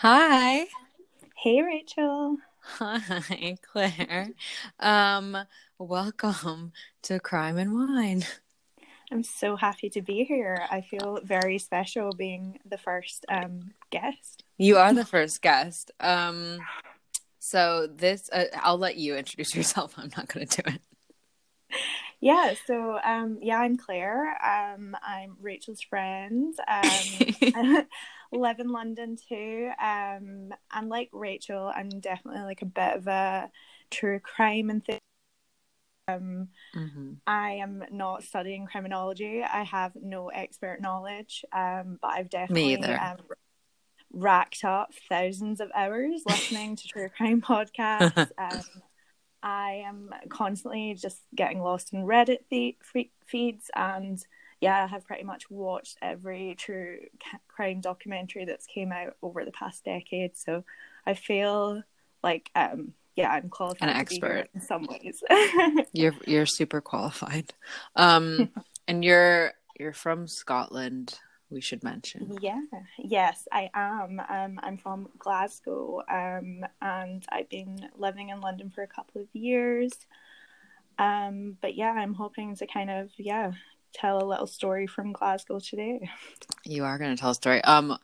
Hi. Hey, Rachel. Hi, Claire. Um, welcome to Crime and Wine. I'm so happy to be here. I feel very special being the first um, guest. You are the first guest. Um, so this, uh, I'll let you introduce yourself. I'm not going to do it. Yeah, so um, yeah, I'm Claire. Um, I'm Rachel's friend. Um, live in London too. Um, and like Rachel, I'm definitely like a bit of a true crime enthusiast. Um, mm-hmm. I am not studying criminology. I have no expert knowledge, um, but I've definitely um, racked up thousands of hours listening to true crime podcasts. um, I am constantly just getting lost in Reddit feeds, and yeah, I have pretty much watched every true crime documentary that's came out over the past decade. So I feel like, um, yeah, I'm qualified. An expert in some ways. you're you're super qualified, um, and you're you're from Scotland we should mention. Yeah, yes, I am. Um, I'm from Glasgow, um, and I've been living in London for a couple of years. Um, but yeah, I'm hoping to kind of yeah tell a little story from Glasgow today. You are going to tell a story. Um,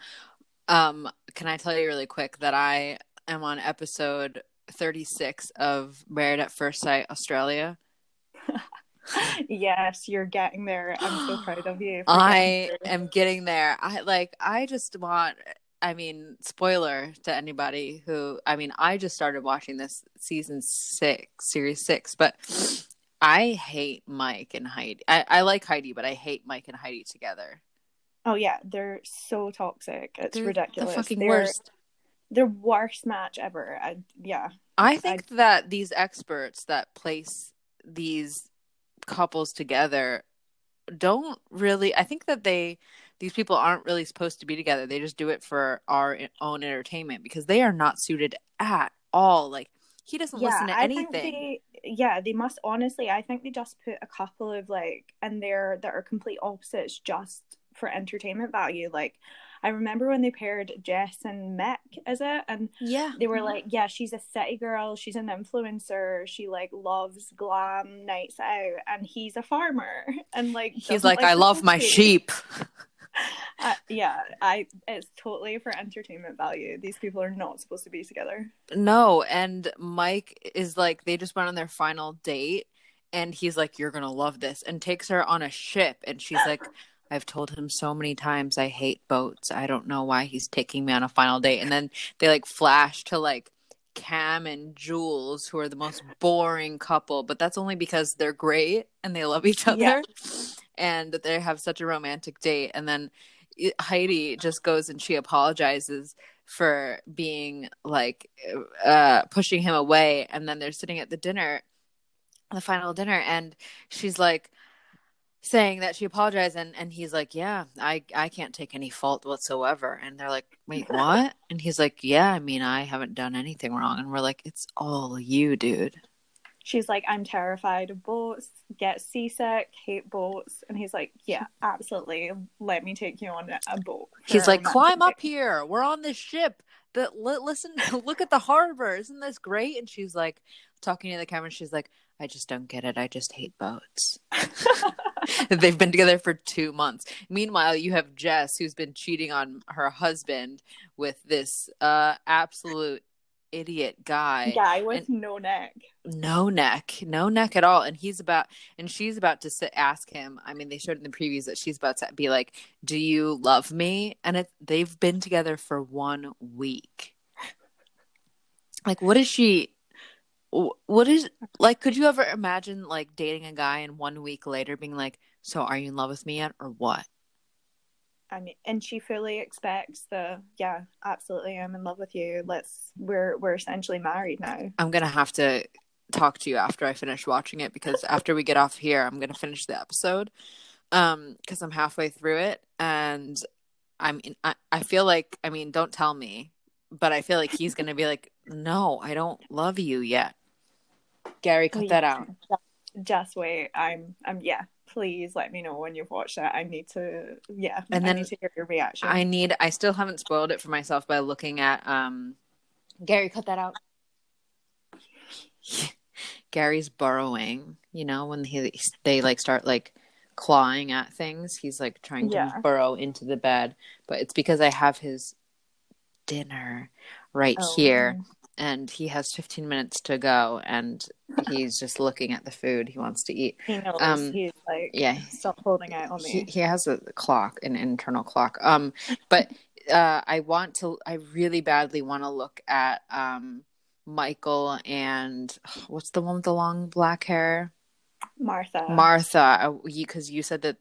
um, can I tell you really quick that I am on episode 36 of Married at First Sight Australia? yes, you're getting there. I'm so proud of you. I am getting there. I like I just want I mean, spoiler to anybody who I mean, I just started watching this season 6, series 6, but I hate Mike and Heidi. I, I like Heidi, but I hate Mike and Heidi together. Oh yeah, they're so toxic. It's they're ridiculous. The fucking they're, worst. Their worst match ever. I, yeah. I think I, that these experts that place these couples together don't really i think that they these people aren't really supposed to be together they just do it for our own entertainment because they are not suited at all like he doesn't yeah, listen to I anything they, yeah they must honestly i think they just put a couple of like and they're that are complete opposites just for entertainment value like I remember when they paired Jess and Mick, is it? And yeah, they were like, yeah, she's a city girl, she's an influencer, she like loves glam nights out, and he's a farmer, and like he's like, like I love my sheep. Uh, yeah, I it's totally for entertainment value. These people are not supposed to be together. No, and Mike is like they just went on their final date and he's like you're going to love this and takes her on a ship and she's like I've told him so many times I hate boats. I don't know why he's taking me on a final date. And then they like flash to like Cam and Jules, who are the most boring couple, but that's only because they're great and they love each other yeah. And that they have such a romantic date. And then Heidi just goes and she apologizes for being like uh pushing him away and then they're sitting at the dinner the final dinner and she's like saying that she apologized and, and he's like yeah i i can't take any fault whatsoever and they're like wait what and he's like yeah i mean i haven't done anything wrong and we're like it's all you dude she's like i'm terrified of boats get seasick. Hate boats and he's like yeah absolutely. Let me take you on a boat he's like climb up here. We're on this ship that listen look at the harbor. Isn't this great? And she's like talking to the camera she's like i just don't get it. I just hate boats. They've been together for two months. Meanwhile, you have Jess, who's been cheating on her husband with this uh, absolute idiot guy. Guy with and, no neck. No neck. No neck at all. And he's about, and she's about to sit, ask him. I mean, they showed in the previews that she's about to be like, Do you love me? And it, they've been together for one week. Like, what is she? what is like could you ever imagine like dating a guy and one week later being like so are you in love with me yet or what i mean and she fully expects the yeah absolutely i'm in love with you let's we're we're essentially married now i'm gonna have to talk to you after i finish watching it because after we get off here i'm gonna finish the episode um because i'm halfway through it and i'm in, I, I feel like i mean don't tell me but i feel like he's gonna be like no i don't love you yet Gary, cut that out. Just wait. I'm. I'm. Yeah. Please let me know when you've watched it. I need to, yeah, and I then need to hear your reaction. I need. I still haven't spoiled it for myself by looking at. um Gary, cut that out. Gary's burrowing. You know when he they like start like clawing at things. He's like trying to Yeah. burrow into the bed, but it's because I have his dinner right Oh. here and he has 15 minutes to go and he's just looking at the food he wants to eat. He knows Um, he's like, Yeah, stop holding out on he, me. he has a clock, an internal clock. Um, but uh, I want to, I really badly want to look at um Michael and what's the one with the long black hair? Martha. Martha, because you said that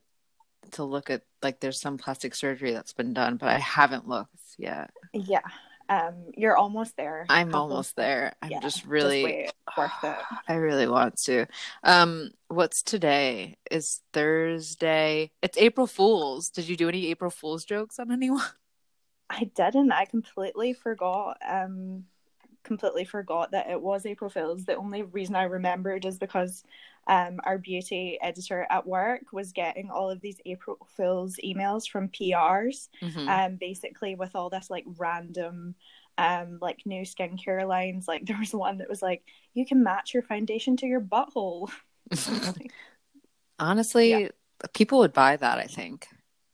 to look at like there's some plastic surgery that's been done, but I haven't looked yet. yeah. Um, you're almost there. I'm Couple- almost there. I'm yeah, just really, wait. worth it. I really want to. Um, what's today? Is Thursday? It's April Fools. Did you do any April Fools jokes on anyone? I didn't. I completely forgot. Um, completely forgot that it was April Fool's. The only reason I remembered is because um, our beauty editor at work was getting all of these April Fool's emails from PRs, Mhm. um, basically with all this like random. Um, like new skincare lines. Like there was one that was like, "You can match your foundation to your butthole." Honestly, Yeah. people would buy that. I think.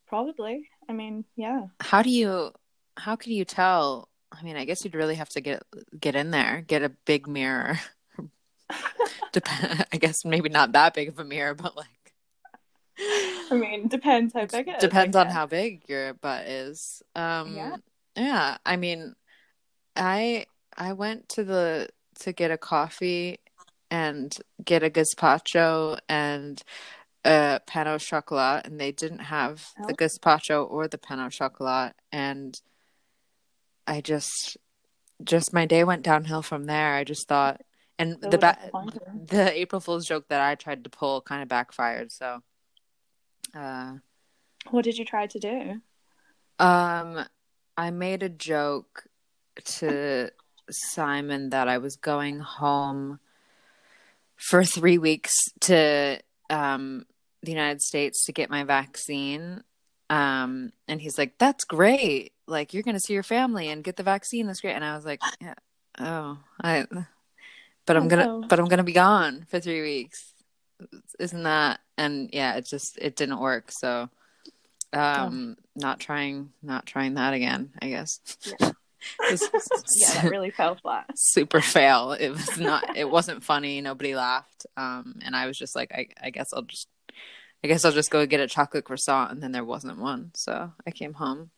Probably. I mean, yeah. How do you? How can you tell? I mean, I guess you'd really have to get get in there, get a big mirror. Dep- I guess maybe not that big of a mirror, but like I mean, depends how big it is. depends I on how big your butt is. Um, Yeah. yeah. I mean, I I went to the to get a coffee and get a gazpacho and a pan au chocolat, and they didn't have the Oh. gazpacho or the pan au chocolat, and I just just my day went downhill from there. I just thought, and So the ba- the April Fool's joke that I tried to pull kind of backfired. So, uh, What did you try to do? um, I made a joke to Simon that I was going home for three weeks to um the United States to get my vaccine. Um, and he's like, "That's great! Like you're gonna see your family and get the vaccine. That's great." And I was like, "Yeah, oh, I." But I'm Oh, gonna, no. but I'm gonna be gone for three weeks. Isn't that? And yeah, it just it didn't work. So, um, not trying, not trying that again. I guess. Yeah. Yeah, that really fell flat. super fail. It was not. It wasn't funny. Nobody laughed. Um, and I was just like, I, I guess I'll just, I guess I'll just go get a chocolate croissant. And then there wasn't one, so I came home.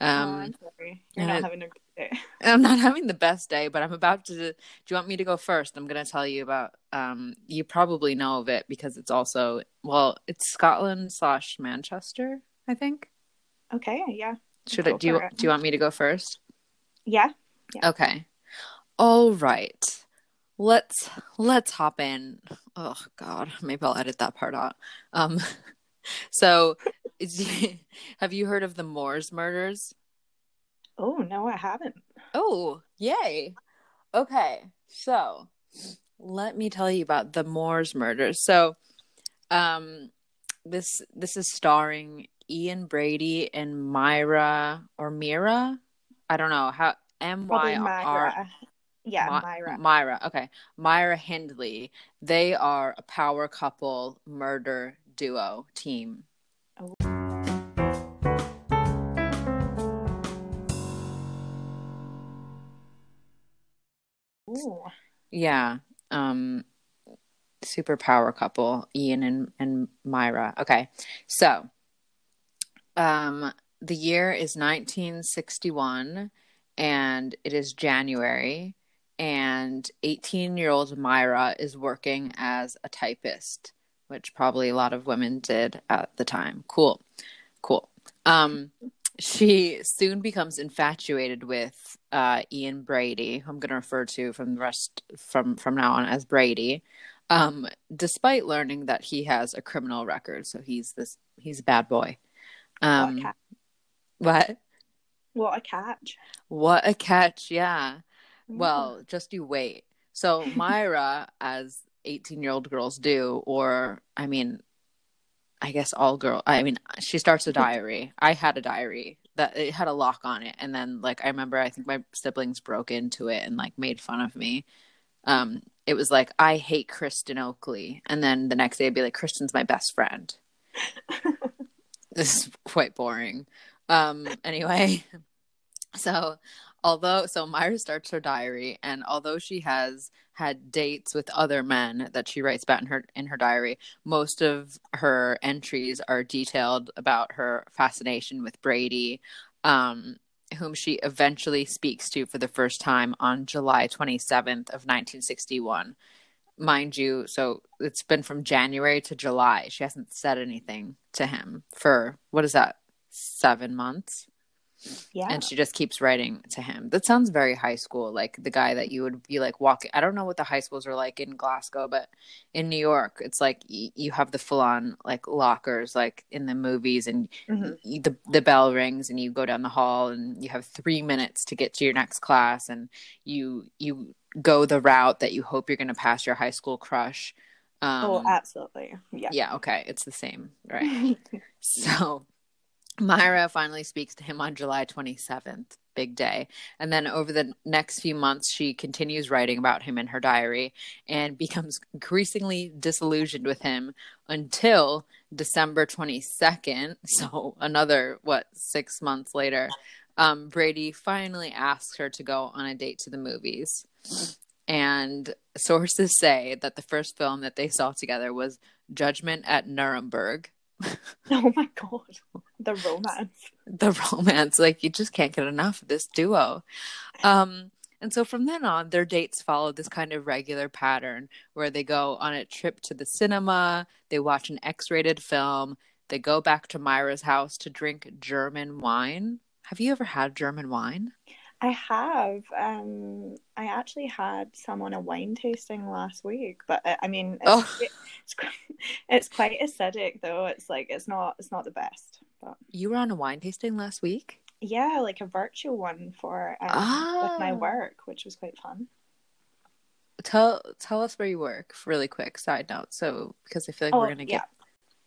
oh, Um, I'm sorry. You're not it- having a good day. I'm not having the best day, but I'm about to. Do you want me to go first? I'm going to tell you about. Um, you probably know of it because it's also well, it's Scotland slash Manchester. I think. Okay, yeah. Should Go I? Do you it. do you want me to go first? Yeah. Okay. All right. Let's let's hop in. Oh God, maybe I'll edit that part out. Um, so, is- have you heard of the Moors murders? Oh, no, I haven't. Oh, yay. Okay. So, let me tell you about the Moors murders. So, um this this is starring Ian Brady and Myra or Mira. I don't know how M Y R. Yeah, My- Myra. Myra. Okay. Myra Hindley. They are a power couple murder duo team. Ooh. Yeah. Um super power couple, Ian and, and Myra. Okay. So um the year is 1961 and it is January and 18 year old Myra is working as a typist, which probably a lot of women did at the time. Cool. Cool. Um she soon becomes infatuated with uh, Ian Brady, who I'm going to refer to from the rest from from now on as Brady, um, despite learning that he has a criminal record. So he's this he's a bad boy. what, Um, catch. what? what a catch. What a catch! Yeah. Well, just you wait. So Myra, as 18 year old girls do, or I mean, I guess all girl. I mean, she starts a diary. I had a diary that it had a lock on it, and then like I remember, I think my siblings broke into it and like made fun of me. Um, it was like I hate Kristen Oakley, and then the next day I'd be like, Kristen's my best friend. this is quite boring. Um, anyway, so although so Myra starts her diary, and although she has had dates with other men that she writes about in her in her diary, most of her entries are detailed about her fascination with Brady, um, whom she eventually speaks to for the first time on July 27th of 1961. Mind you, so it's been from January to July. She hasn't said anything to him for what is that? 7 months. Yeah. And she just keeps writing to him. That sounds very high school, like the guy that you would be like walking. I don't know what the high schools are like in Glasgow, but in New York, it's like y- you have the full on like lockers, like in the movies, and mm-hmm. y- the the bell rings, and you go down the hall, and you have three minutes to get to your next class, and you you go the route that you hope you're going to pass your high school crush. Oh, um, oh, absolutely. Yeah. Yeah. Okay. It's the same, right? so Myra finally speaks to him on July 27th, big day. And then over the next few months, she continues writing about him in her diary and becomes increasingly disillusioned with him until December 22nd. So, another, what, six months later, um, Brady finally asks her to go on a date to the movies. And sources say that the first film that they saw together was Judgment at Nuremberg. oh my god. The romance. The romance. Like you just can't get enough of this duo. Um and so from then on their dates followed this kind of regular pattern where they go on a trip to the cinema they watch an x-rated film they go back to myra's house to drink german wine. Have you ever had german wine I have. Um, I actually had some on a wine tasting last week, but uh, I mean, it's, oh. it's, it's quite acidic though. It's like it's not it's not the best. But you were on a wine tasting last week. Yeah, like a virtual one for um, oh. with my ah. work, which was quite fun. Tell tell us where you work, really quick. Side note, so because I feel like oh, we're gonna get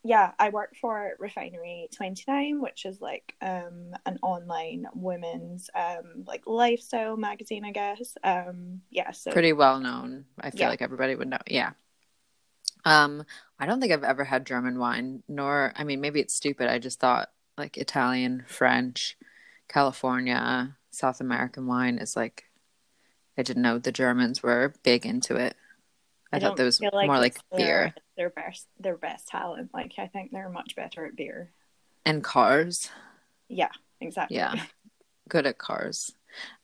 yeah, I work for Refinery 29, which is like um an online women's um like lifestyle magazine, I guess. Um yeah, so pretty well known. I feel yeah. like everybody would know. Yeah. Um I don't think I've ever had German wine, nor I mean maybe it's stupid. I just thought like Italian, French, California, South American wine is like I didn't know the Germans were big into it. I, I thought that was like more like beer. Their best, their best talent. Like I think they're much better at beer and cars. Yeah, exactly. Yeah, good at cars.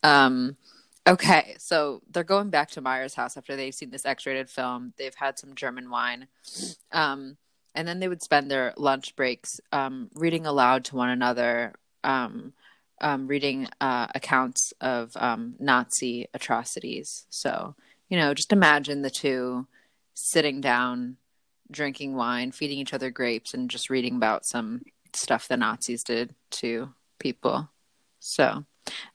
Um, okay, so they're going back to Myra's house after they've seen this X-rated film. They've had some German wine, um, and then they would spend their lunch breaks um, reading aloud to one another. Um, um, reading uh, accounts of um, Nazi atrocities. So you know, just imagine the two sitting down, drinking wine, feeding each other grapes, and just reading about some stuff the Nazis did to people. So,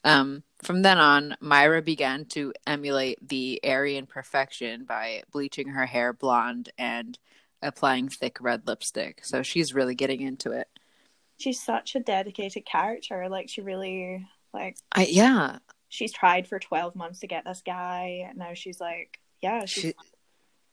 um, from then on, Myra began to emulate the Aryan perfection by bleaching her hair blonde and applying thick red lipstick. So she's really getting into it. She's such a dedicated character. Like she really like I yeah she's tried for 12 months to get this guy and now she's like yeah she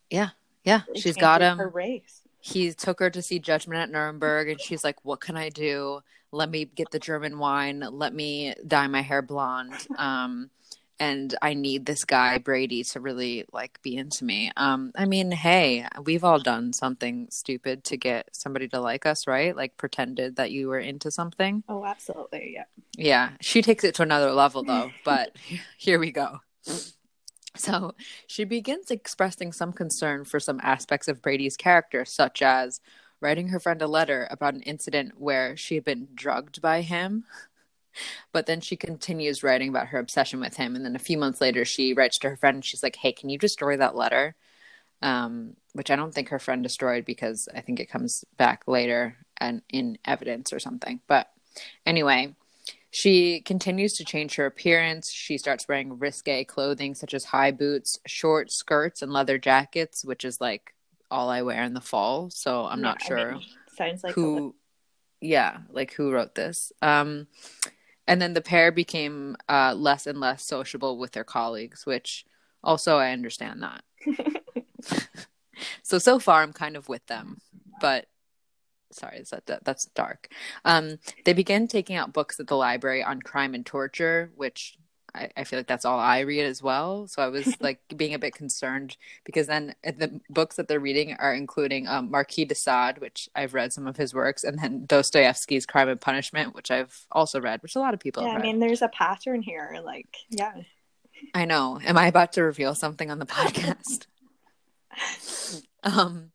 yeah yeah she's got him. her race. He took her to see judgment at nuremberg and she's like what can i do? Let me get the german wine. Let me dye my hair blonde. Um and I need this guy Brady to really like be into me. Um, I mean, hey, we've all done something stupid to get somebody to like us, right? Like pretended that you were into something. Oh, absolutely, yeah. Yeah, she takes it to another level though. but here we go. So she begins expressing some concern for some aspects of Brady's character, such as writing her friend a letter about an incident where she had been drugged by him but then she continues writing about her obsession with him. And then a few months later, she writes to her friend and she's like, Hey, can you destroy that letter? Um, which I don't think her friend destroyed because I think it comes back later and in evidence or something. But anyway, she continues to change her appearance. She starts wearing risque clothing such as high boots, short skirts, and leather jackets, which is like all I wear in the fall. So I'm yeah, not sure. I mean, sounds like who yeah like who wrote this um and then the pair became uh less and less sociable with their colleagues which also i understand that. So so far i'm kind of with them but sorry that, that's dark. Um they began taking out books at the library on crime and torture which I, I feel like that's all I read as well. So I was like being a bit concerned because then uh, the books that they're reading are including um, Marquis de Sade, which I've read some of his works, and then Dostoevsky's Crime and Punishment, which I've also read, which a lot of people yeah, I mean, there's a pattern here. Like, yeah. I know. Am I about to reveal something on the podcast? um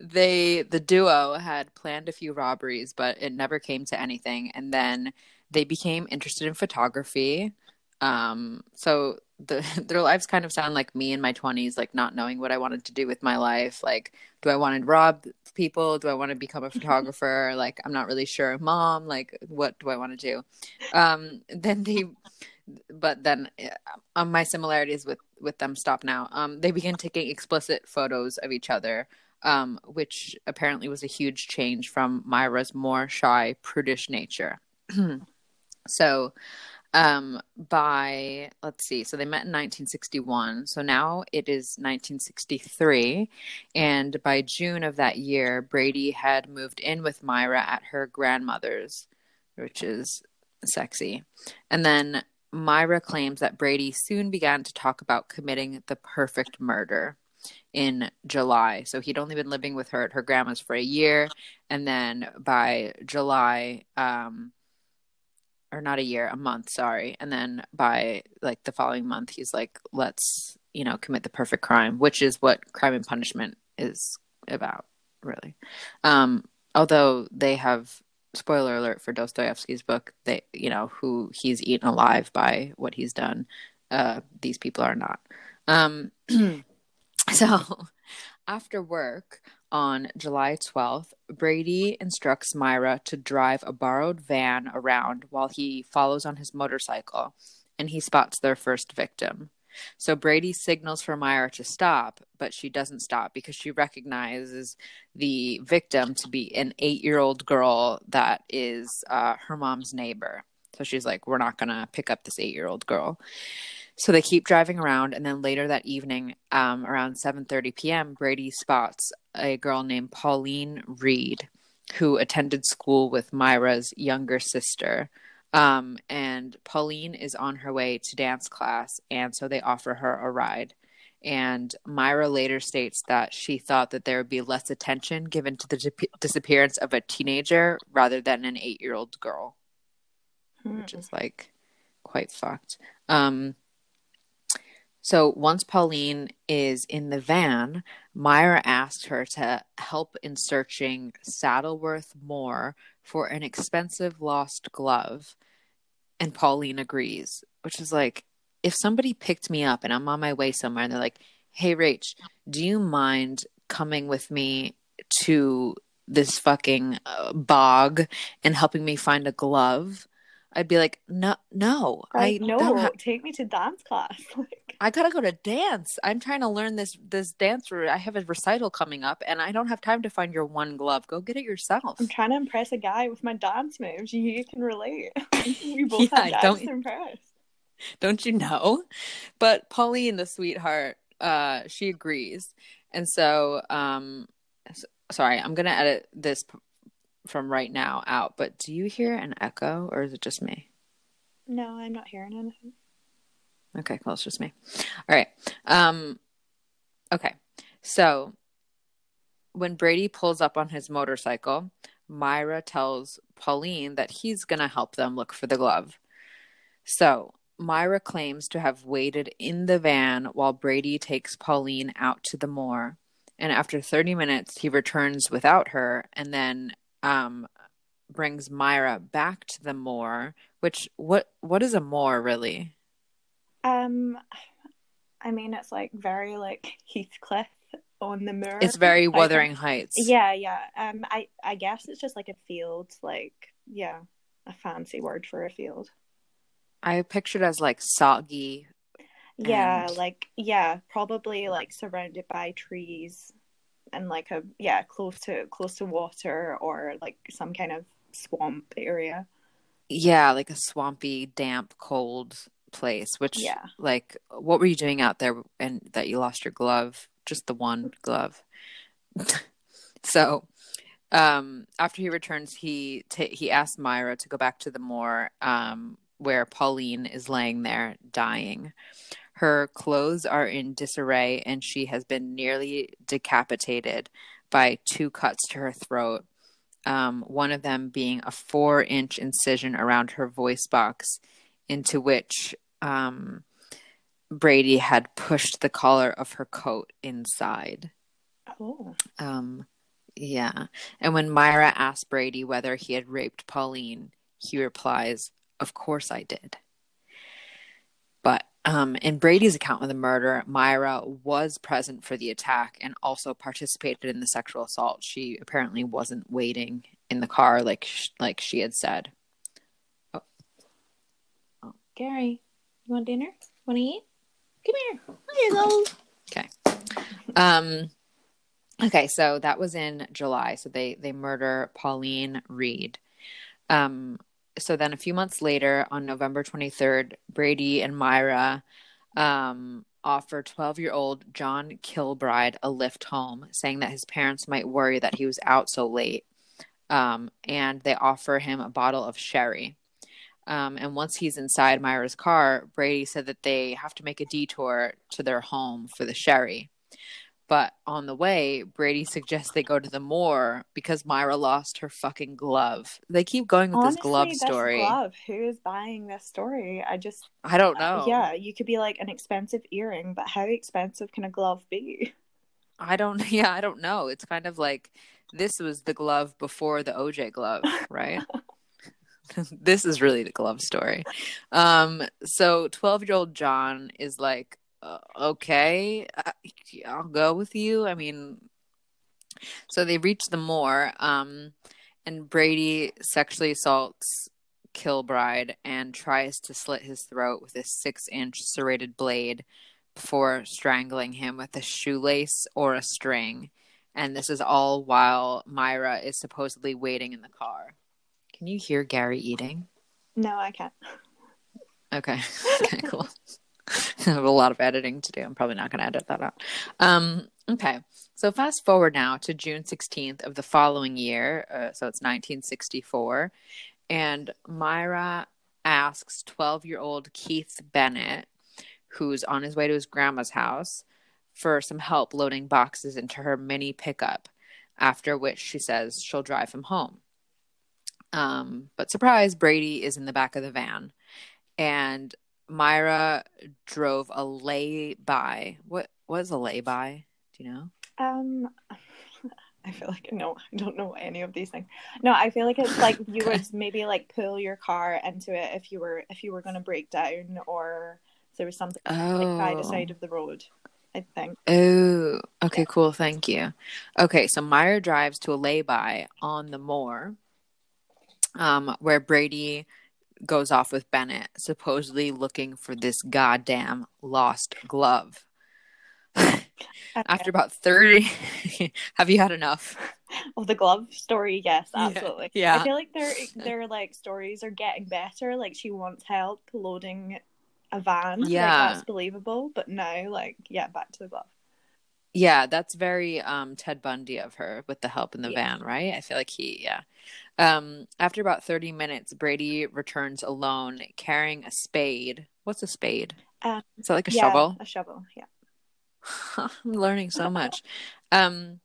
they the duo had planned a few robberies but it never came to anything and then they became interested in photography um, so the their lives kind of sound like me in my 20s, like not knowing what I wanted to do with my life. Like, do I want to rob people? Do I want to become a photographer? like, I'm not really sure. Mom, like, what do I want to do? Um, then they, but then um, my similarities with with them stop now. Um, they begin taking explicit photos of each other. Um, which apparently was a huge change from Myra's more shy, prudish nature. so, um, by let's see so they met in 1961 so now it is 1963 and by june of that year brady had moved in with myra at her grandmother's which is sexy and then myra claims that brady soon began to talk about committing the perfect murder in July. So he'd only been living with her at her grandma's for a year. And then by July, um, or not a year, a month, sorry. And then by like the following month, he's like, let's, you know, commit the perfect crime, which is what crime and punishment is about, really. Um, although they have, spoiler alert for Dostoevsky's book, they, you know, who he's eaten alive by what he's done. Uh, these people are not. Um, so after work, on July 12th, Brady instructs Myra to drive a borrowed van around while he follows on his motorcycle and he spots their first victim. So Brady signals for Myra to stop, but she doesn't stop because she recognizes the victim to be an eight year old girl that is uh, her mom's neighbor. So she's like, We're not going to pick up this eight year old girl. So they keep driving around, and then later that evening, um, around 7:30 p.m., Brady spots a girl named Pauline Reade, who attended school with Myra's younger sister. Um, and Pauline is on her way to dance class, and so they offer her a ride. And Myra later states that she thought that there would be less attention given to the di- disappearance of a teenager rather than an eight year old girl, hmm. which is like quite fucked. Um, so once Pauline is in the van, Myra asks her to help in searching Saddleworth Moor for an expensive lost glove. And Pauline agrees, which is like, if somebody picked me up and I'm on my way somewhere and they're like, hey, Rach, do you mind coming with me to this fucking uh, bog and helping me find a glove? I'd be like, no, no, I no, ha- take me to dance class. I gotta go to dance. I'm trying to learn this this dance. I have a recital coming up, and I don't have time to find your one glove. Go get it yourself. I'm trying to impress a guy with my dance moves. You can relate. we both yeah, have don't, to impress. Don't you know? But Pauline, the sweetheart, uh, she agrees, and so um, sorry, I'm gonna edit this from right now out, but do you hear an echo or is it just me? No, I'm not hearing anything. Okay, well, it's just me. All right. Um, okay. So when Brady pulls up on his motorcycle, Myra tells Pauline that he's going to help them look for the glove. So Myra claims to have waited in the van while Brady takes Pauline out to the moor. And after 30 minutes, he returns without her and then um, brings Myra back to the moor. Which what what is a moor really? Um, I mean it's like very like Heathcliff on the moor. It's very Wuthering Heights. Yeah, yeah. Um, I I guess it's just like a field, like yeah, a fancy word for a field. I pictured as like soggy. Yeah, and... like yeah, probably like surrounded by trees and like a yeah close to close to water or like some kind of swamp area. Yeah, like a swampy, damp, cold place. Which yeah, like what were you doing out there and that you lost your glove? Just the one glove. so um after he returns he t- he asks myra to go back to the moor um where pauline is laying there dying her clothes are in disarray and she has been nearly decapitated by two cuts to her throat um, one of them being a four inch incision around her voice box into which um, brady had pushed the collar of her coat inside oh. um, yeah. And when Myra asked Brady whether he had raped Pauline, he replies, Of course I did. But um, in Brady's account of the murder, Myra was present for the attack and also participated in the sexual assault. She apparently wasn't waiting in the car like like she had said. Oh, oh Gary, you want dinner? Want to eat? Come here. Here you go. Okay. Um. Okay, so that was in July. So they they murder Pauline Reade. Um, so then a few months later, on November 23rd, Brady and Myra um, offer 12 year old John Kilbride a lift home, saying that his parents might worry that he was out so late. Um, and they offer him a bottle of sherry. Um, and once he's inside Myra's car, Brady said that they have to make a detour to their home for the sherry. But on the way, Brady suggests they go to the moor because Myra lost her fucking glove. They keep going with Honestly, this glove story. Glove. Who is buying this story? I just I don't know. Uh, yeah, you could be like an expensive earring, but how expensive can a glove be? I don't yeah, I don't know. It's kind of like this was the glove before the OJ glove, right? this is really the glove story. Um so 12-year-old John is like uh, okay, I, I'll go with you. I mean, so they reach the moor, um, and Brady sexually assaults Kilbride and tries to slit his throat with a six inch serrated blade before strangling him with a shoelace or a string. And this is all while Myra is supposedly waiting in the car. Can you hear Gary eating? No, I can't. Okay. Okay, cool. I have a lot of editing to do. I'm probably not going to edit that out. Um, okay. So fast forward now to June 16th of the following year. Uh, so it's 1964. And Myra asks 12 year old Keith Bennett, who's on his way to his grandma's house, for some help loading boxes into her mini pickup, after which she says she'll drive him home. Um, but surprise, Brady is in the back of the van. And Myra drove a lay by. What was a lay by? Do you know? Um, I feel like no, I don't know any of these things. No, I feel like it's like you would maybe like pull your car into it if you were if you were going to break down or there was something oh. like by the side of the road. I think. Oh, okay, yeah. cool. Thank you. Okay, so Myra drives to a lay-by on the moor, um, where Brady goes off with Bennett, supposedly looking for this goddamn lost glove. After about 30, have you had enough? Of the glove story, yes, absolutely. Yeah. yeah. I feel like their their like stories are getting better. Like she wants help loading a van. Yeah. Like, that's believable. But now, like, yeah, back to the glove. Yeah, that's very um Ted Bundy of her with the help in the yeah. van, right? I feel like he, yeah. Um, after about 30 minutes, Brady returns alone carrying a spade. What's a spade? Uh, Is that like a yeah, shovel? A shovel, yeah. I'm learning so much. um,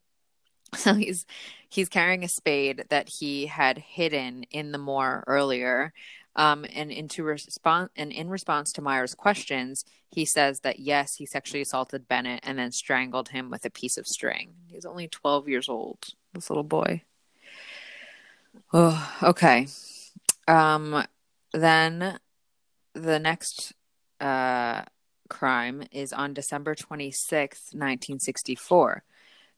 so he's he's carrying a spade that he had hidden in the moor earlier. Um, and into response and in response to Myra's questions, he says that yes, he sexually assaulted Bennett and then strangled him with a piece of string. He's only 12 years old, this little boy. Oh, okay. Um, then the next uh, crime is on December 26th, 1964.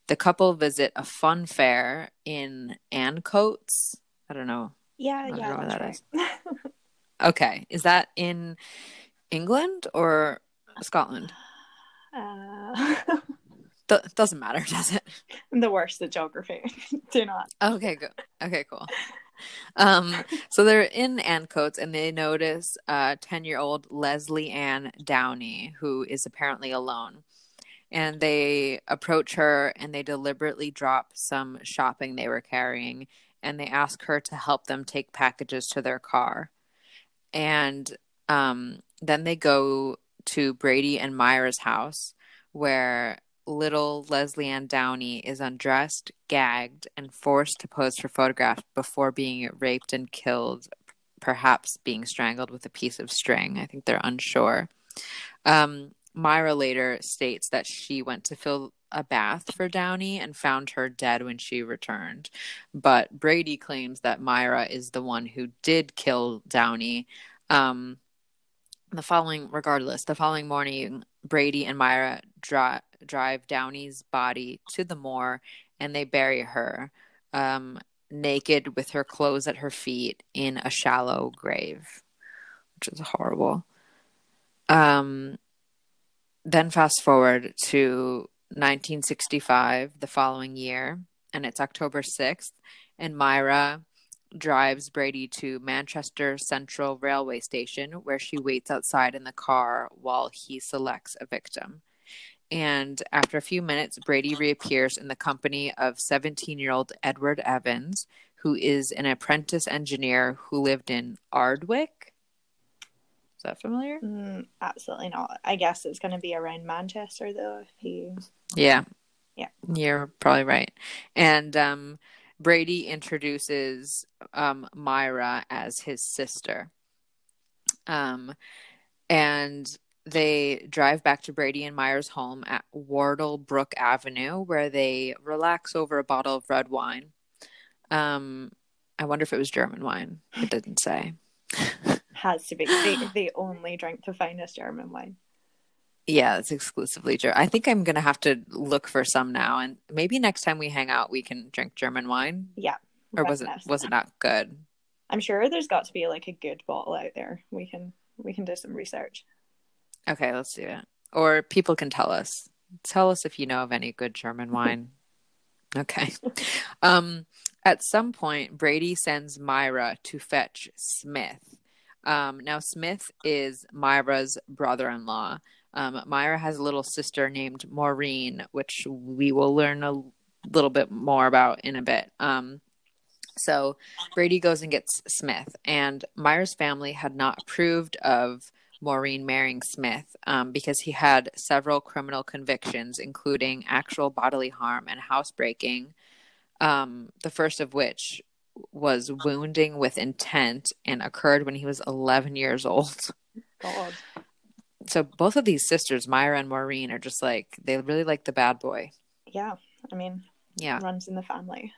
The couple visit a fun fair in Ancoats. I don't know. Yeah, yeah, know that right. is. okay. Is that in England or Scotland? Uh, Th- doesn't matter, does it? I'm the worst at geography. Do not. Okay, good. Okay, cool. Um, so they're in Ancoats and they notice uh 10 year old Lesley Ann Downey, who is apparently alone. And they approach her and they deliberately drop some shopping they were carrying and they ask her to help them take packages to their car. And um, then they go to Brady and Myra's house where little Lesley Ann Downey is undressed, gagged, and forced to pose for photographs before being raped and killed, perhaps being strangled with a piece of string. I think they're unsure. Um, Myra later states that she went to fill a bath for Downey and found her dead when she returned. But Brady claims that Myra is the one who did kill Downey. Um, the following, regardless, the following morning, Brady and Myra dri- drive Downey's body to the moor and they bury her um, naked with her clothes at her feet in a shallow grave, which is horrible. Um, then fast forward to 1965, the following year, and it's October 6th, and Myra drives Brady to Manchester Central Railway Station, where she waits outside in the car while he selects a victim. And after a few minutes, Brady reappears in the company of 17 year old Edward Evans, who is an apprentice engineer who lived in Ardwick. Is that familiar? Mm, absolutely not. I guess it's going to be around Manchester, though. If he, yeah, yeah, you're probably right. And um, Brady introduces um, Myra as his sister. Um, and they drive back to Brady and Myra's home at Wardle Brook Avenue, where they relax over a bottle of red wine. Um, I wonder if it was German wine. It didn't say. Has to be. They, they only drink the finest German wine. Yeah, it's exclusively German. I think I'm gonna have to look for some now, and maybe next time we hang out, we can drink German wine. Yeah. Or was it was it not good? I'm sure there's got to be like a good bottle out there. We can we can do some research. Okay, let's do it. Or people can tell us. Tell us if you know of any good German wine. okay. Um, at some point, Brady sends Myra to fetch Smith. Um, now, Smith is Myra's brother in law. Um, Myra has a little sister named Maureen, which we will learn a little bit more about in a bit. Um, so Brady goes and gets Smith, and Myra's family had not approved of Maureen marrying Smith um, because he had several criminal convictions, including actual bodily harm and housebreaking. Um, the first of which was wounding with intent and occurred when he was 11 years old. God. So both of these sisters, Myra and Maureen, are just like they really like the bad boy. Yeah, I mean, yeah, runs in the family.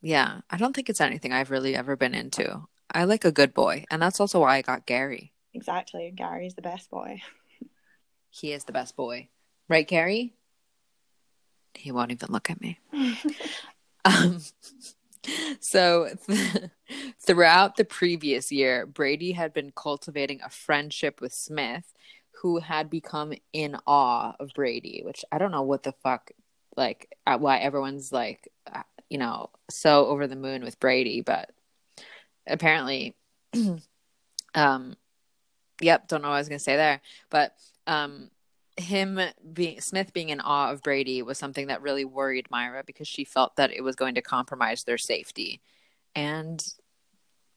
Yeah, I don't think it's anything I've really ever been into. I like a good boy, and that's also why I got Gary. Exactly. Gary's the best boy. he is the best boy. Right, Gary? He won't even look at me. um, so, th- throughout the previous year, Brady had been cultivating a friendship with Smith, who had become in awe of Brady, which I don't know what the fuck, like, why everyone's like, uh, you know, so over the moon with Brady, but apparently, um, Yep, don't know what I was to say there, but um, him being Smith being in awe of Brady was something that really worried Myra because she felt that it was going to compromise their safety. And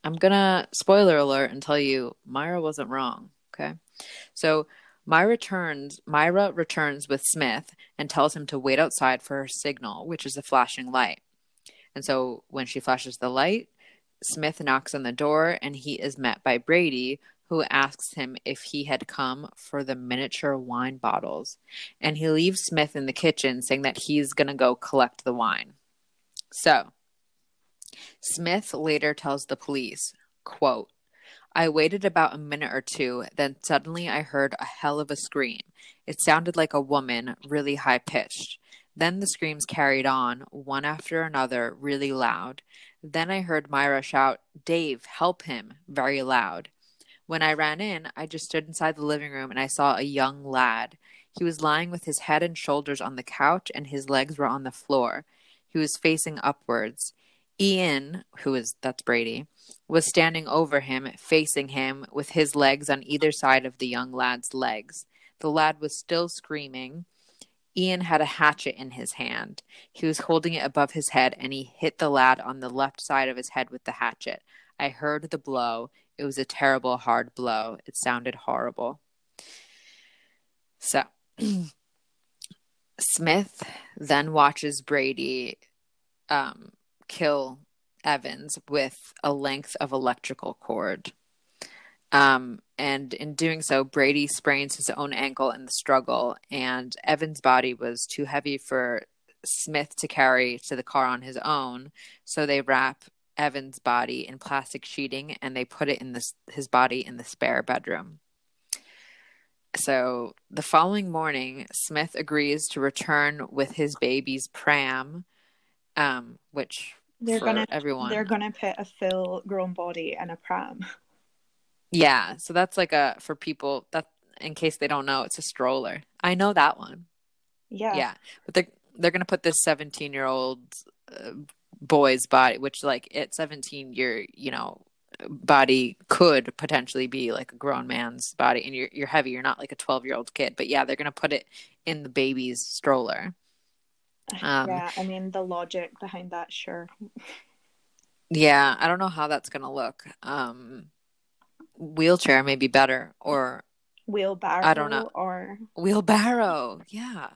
I'm gonna spoiler alert and tell you Myra wasn't wrong. Okay, so Myra turns Myra returns with Smith and tells him to wait outside for her signal, which is a flashing light. And so when she flashes the light, Smith knocks on the door and he is met by Brady, who asks him if he had come for the miniature wine bottles. And he leaves Smith in the kitchen saying that he's going to go collect the wine. So, Smith later tells the police, quote, I waited about a minute or two, then suddenly I heard a hell of a scream. It sounded like a woman, really high pitched. Then the screams carried on, one after another, really loud. Then I heard Myra shout, Dave, help him, very loud. When I ran in, I just stood inside the living room and I saw a young lad. He was lying with his head and shoulders on the couch and his legs were on the floor. He was facing upwards. Ian, who is that's Brady, was standing over him, facing him, with his legs on either side of the young lad's legs. The lad was still screaming. Ian had a hatchet in his hand. He was holding it above his head and he hit the lad on the left side of his head with the hatchet. I heard the blow. It was a terrible, hard blow. It sounded horrible. So, Smith then watches Brady um, kill Evans with a length of electrical cord. Um, and in doing so, Brady sprains his own ankle in the struggle, and Evans' body was too heavy for Smith to carry to the car on his own. So they wrap Evans' body in plastic sheeting and they put it in this, his body in the spare bedroom. So the following morning, Smith agrees to return with his baby's pram, um, which they're gonna everyone they're gonna put a full grown body in a pram. Yeah, so that's like a for people that in case they don't know, it's a stroller. I know that one. Yeah, yeah, but they're they're gonna put this seventeen year old uh, boy's body, which like at seventeen, your you know body could potentially be like a grown man's body, and you're you're heavy. You're not like a twelve year old kid, but yeah, they're gonna put it in the baby's stroller. Um, yeah, I mean the logic behind that, sure. yeah, I don't know how that's gonna look. Um, wheelchair may be better, or wheelbarrow. I don't know, or wheelbarrow. Yeah.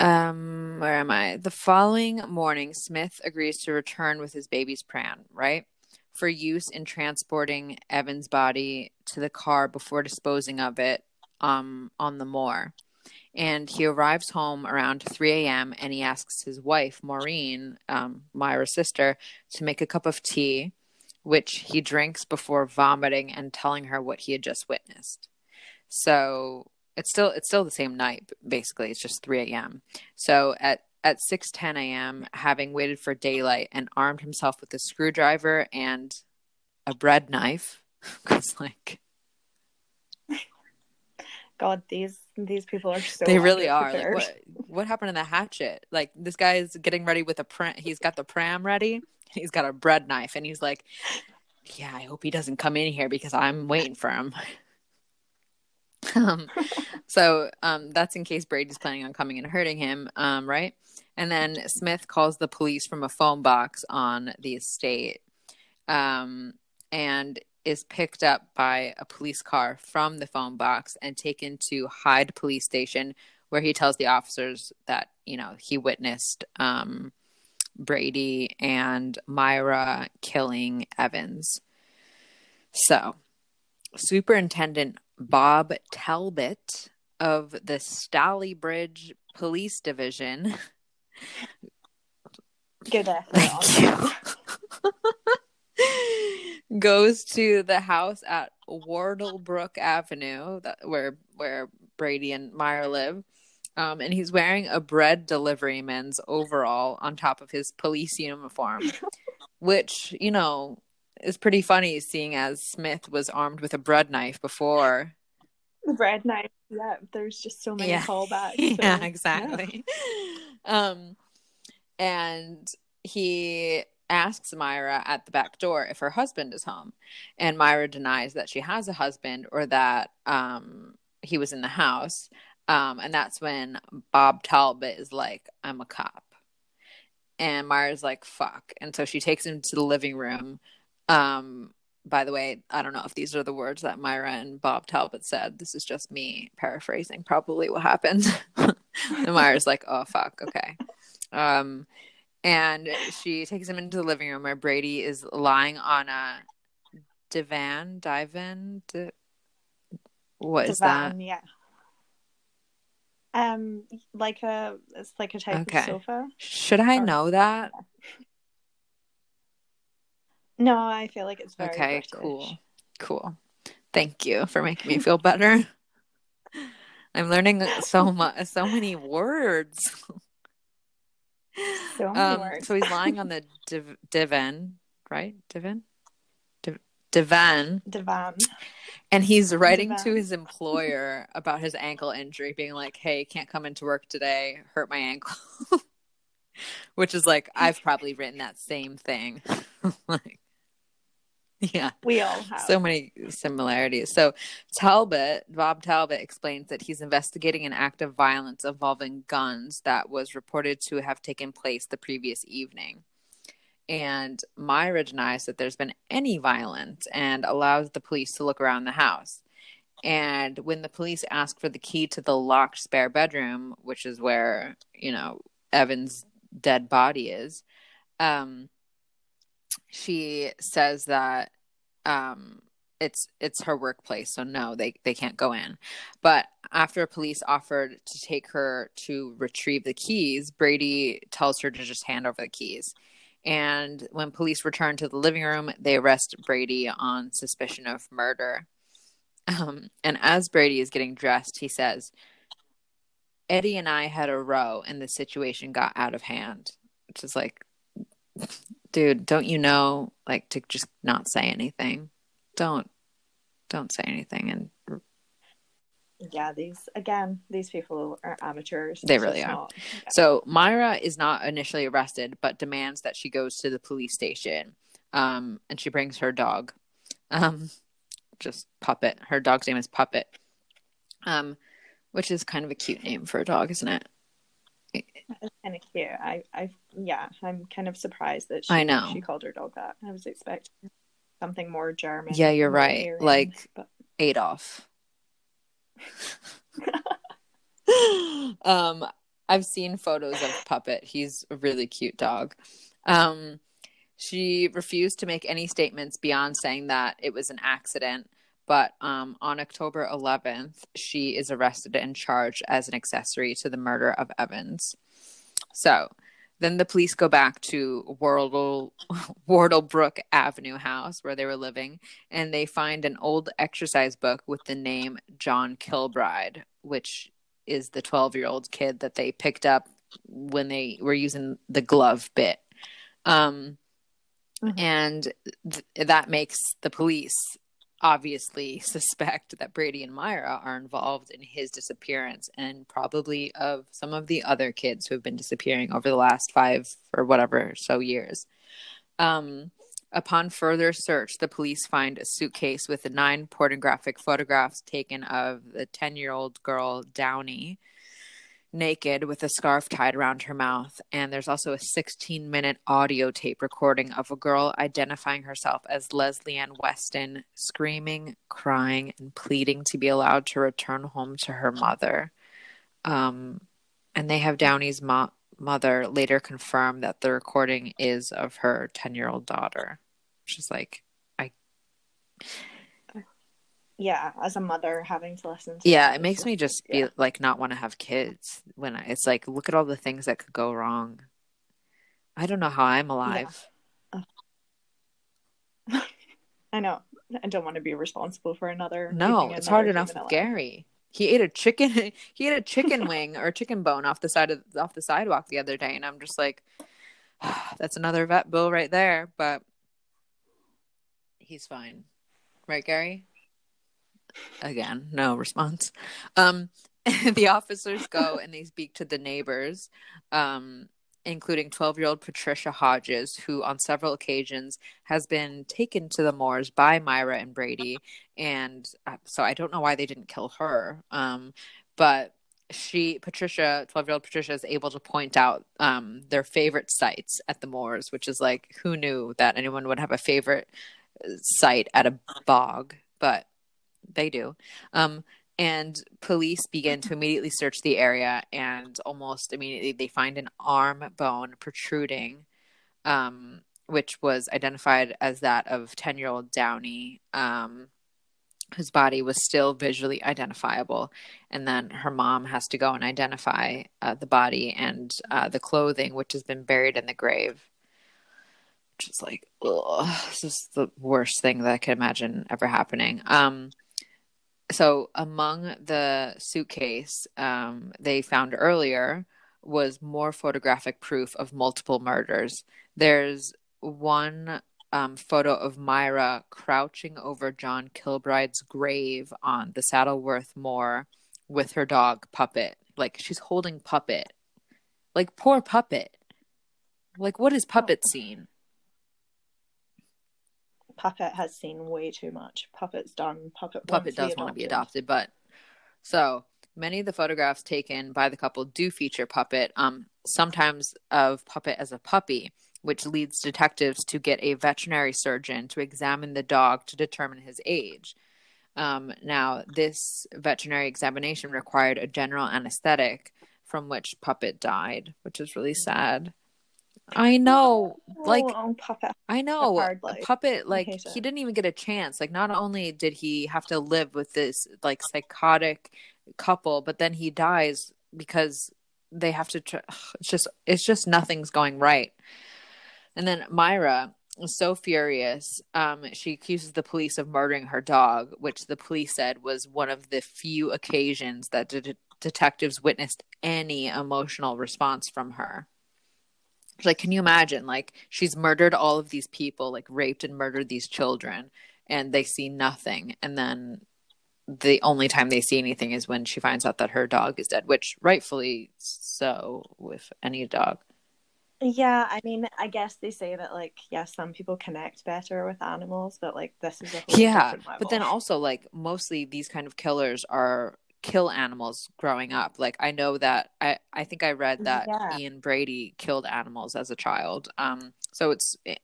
Um, where am I? The following morning, Smith agrees to return with his baby's pram, right? For use in transporting Evan's body to the car before disposing of it um, on the moor. And he arrives home around 3 a.m. and he asks his wife, Maureen, um, Myra's sister, to make a cup of tea, which he drinks before vomiting and telling her what he had just witnessed. So it's still it's still the same night basically it's just 3 a.m so at at 6:10 a.m., having waited for daylight and armed himself with a screwdriver and a bread knife, because like, God, these these people are so they really are. Like, what what happened to the hatchet? Like this guy is getting ready with a pram. He's got the pram ready. He's got a bread knife, and he's like, "Yeah, I hope he doesn't come in here because I'm waiting for him." um, so um, that's in case Brady's planning on coming and hurting him, um, right? And then Smith calls the police from a phone box on the estate um, and is picked up by a police car from the phone box and taken to Hyde Police Station, where he tells the officers that, you know, he witnessed um, Brady and Myra killing Evans. So, Superintendent Bob Talbot of the Stalybridge Police Division. Good Thank you. goes to the house at Wardlebrook Avenue, that, where where Brady and Myra live. Um, and he's wearing a bread deliveryman's overall on top of his police uniform, which you know is pretty funny seeing as Smith was armed with a bread knife before. The bread knife, yeah. There's just so many yeah. callbacks. So, yeah, exactly. Yeah. Um, and he asks Myra at the back door if her husband is home, and Myra denies that she has a husband or that um he was in the house. Um, and that's when Bob Talbot is like, "I'm a cop," and Myra's like, "Fuck," and so she takes him to the living room um, by the way, I don't know if these are the words that Myra and Bob Talbot said. This is just me paraphrasing probably what happened. and Myra's like, oh, fuck, okay. Um, and she takes him into the living room where Brady is lying on a divan, divan, di- what divan, is that? Yeah. Um, like a it's like a type okay. of sofa. Should I or, know that? No, I feel like it's very okay. British. Cool, cool. Thank you for making me feel better. I'm learning so much, so many words. So many um, words. so he's lying on the div- divan, right? Divan, div- divan, divan, And he's writing to his employer about his ankle injury, being like, "Hey, can't come into work today. Hurt my ankle." Which is like I've probably written that same thing. like yeah. We all have. So many similarities. So Talbot, Bob Talbot explains that he's investigating an act of violence involving guns that was reported to have taken place the previous evening. And Myra denies that there's been any violence and allows the police to look around the house. And when the police ask for the key to the locked spare bedroom, which is where, you know, Evan's dead body is, um, she says that um it's it's her workplace so no they they can't go in. But after police offered to take her to retrieve the keys brady tells her to just hand over the keys. And when police return to the living room they arrest brady on suspicion of murder. Um, and as brady is getting dressed he says eddie and i had a row and the situation got out of hand. Which is like dude, don't you know like to just not say anything? Don't don't say anything and yeah, these again, these people are amateurs. They really are. Not, yeah. So Myra is not initially arrested, but demands that she goes to the police station. Um, and she brings her dog. Um, just Puppet. Her dog's name is Puppet. Um, which is kind of a cute name for a dog, isn't it? It's kind of cute. I, I, yeah, I'm kind of surprised that she, I know she called her dog that. I was expecting something more German. Yeah, you're right. like but... Adolf. um, I've seen photos of Puppet. He's a really cute dog. Um, she refused to make any statements beyond saying that it was an accident. But um, on October 11th, she is arrested and charged as an accessory to the murder of Evans. So then the police go back to Wardle, Wardlebrook Avenue house where they were living, and they find an old exercise book with the name John Kilbride, which is the 12 year old kid that they picked up when they were using the glove bit. Um, mm-hmm. And th- that makes the police obviously suspect that Brady and Myra are involved in his disappearance and probably of some of the other kids who have been disappearing over the last five or whatever so years. Um, upon further search, the police find a suitcase with nine pornographic photographs taken of the 10 year old girl, Downey naked with a scarf tied around her mouth. And there's also a 16 minute audio tape recording of a girl identifying herself as Lesley Ann Weston, screaming, crying, and pleading to be allowed to return home to her mother. Um, and they have Downey's mo- mother later confirm that the recording is of her 10 year old daughter. She's like, I yeah as a mother having to listen to yeah it makes me just be yeah. like not want to have kids when I, it's like look at all the things that could go wrong. I don't know how i'm alive. Yeah. i know. I don't want to be responsible for another no it's hard enough with gary. He ate a chicken he ate a chicken wing or chicken bone off the side of off the sidewalk the other day and i'm just like that's another vet bill right there but he's fine. Right gary Again, no response. Um, the officers go and they speak to the neighbors, um, including 12 year old Patricia Hodges, who on several occasions has been taken to the moors by Myra and Brady. And uh, so I don't know why they didn't kill her. Um, but she, Patricia, 12 year old Patricia, is able to point out um, their favorite sites at the moors, which is like, who knew that anyone would have a favorite uh, site at a bog? But they do. Um, and police begin to immediately search the area, and almost immediately they find an arm bone protruding, um, which was identified as that of 10 year old Downey, um, whose body was still visually identifiable. And then her mom has to go and identify uh, the body and uh, the clothing, which has been buried in the grave. Which is like, ugh, this is the worst thing that I could imagine ever happening. Um, so among the suitcase um, they found earlier was more photographic proof of multiple murders. There's one um, photo of Myra crouching over John Kilbride's grave on the Saddleworth Moor with her dog Puppet. Like she's holding Puppet. Like poor Puppet. Like what is Puppet seen? Puppet has seen way too much. Puppet's done. Puppet Puppet does want to be adopted, but so many of the photographs taken by the couple do feature Puppet. Um, sometimes of Puppet as a puppy which leads detectives to get a veterinary surgeon to examine the dog to determine his age. Um, now, this veterinary examination required a general anesthetic from which Puppet died, which is really sad. I know, like oh, Puppet. I know, Puppet. Like he didn't even get a chance. Like not only did he have to live with this like psychotic couple, but then he dies because they have to. Tr- it's just, it's just nothing's going right. And then Myra was so furious. Um, she accuses the police of murdering her dog, which the police said was one of the few occasions that de- detectives witnessed any emotional response from her. Like, can you imagine? Like, she's murdered all of these people, like, raped and murdered these children, and they see nothing. And then the only time they see anything is when she finds out that her dog is dead, which rightfully so with any dog. Yeah, I mean, I guess they say that like yes, some people connect better with animals, but like this is a yeah. But then also like mostly these kind of killers are kill animals growing up. Like I know that I I think I read that yeah. Ian Brady killed animals as a child. Um, so it's eh,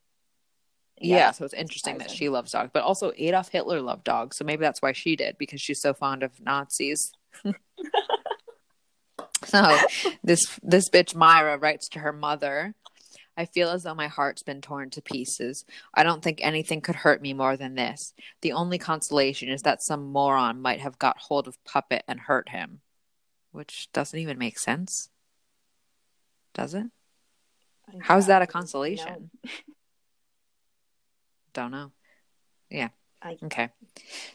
yeah, yeah so it's interesting that she loves dogs, but also Adolf Hitler loved dogs, so maybe that's why she did because she's so fond of Nazis. So this this bitch Myra writes to her mother. I feel as though my heart's been torn to pieces. I don't think anything could hurt me more than this. The only consolation is that some moron might have got hold of Puppet and hurt him. Which doesn't even make sense. Does it? How's that a consolation? No. don't know. Yeah. I, okay.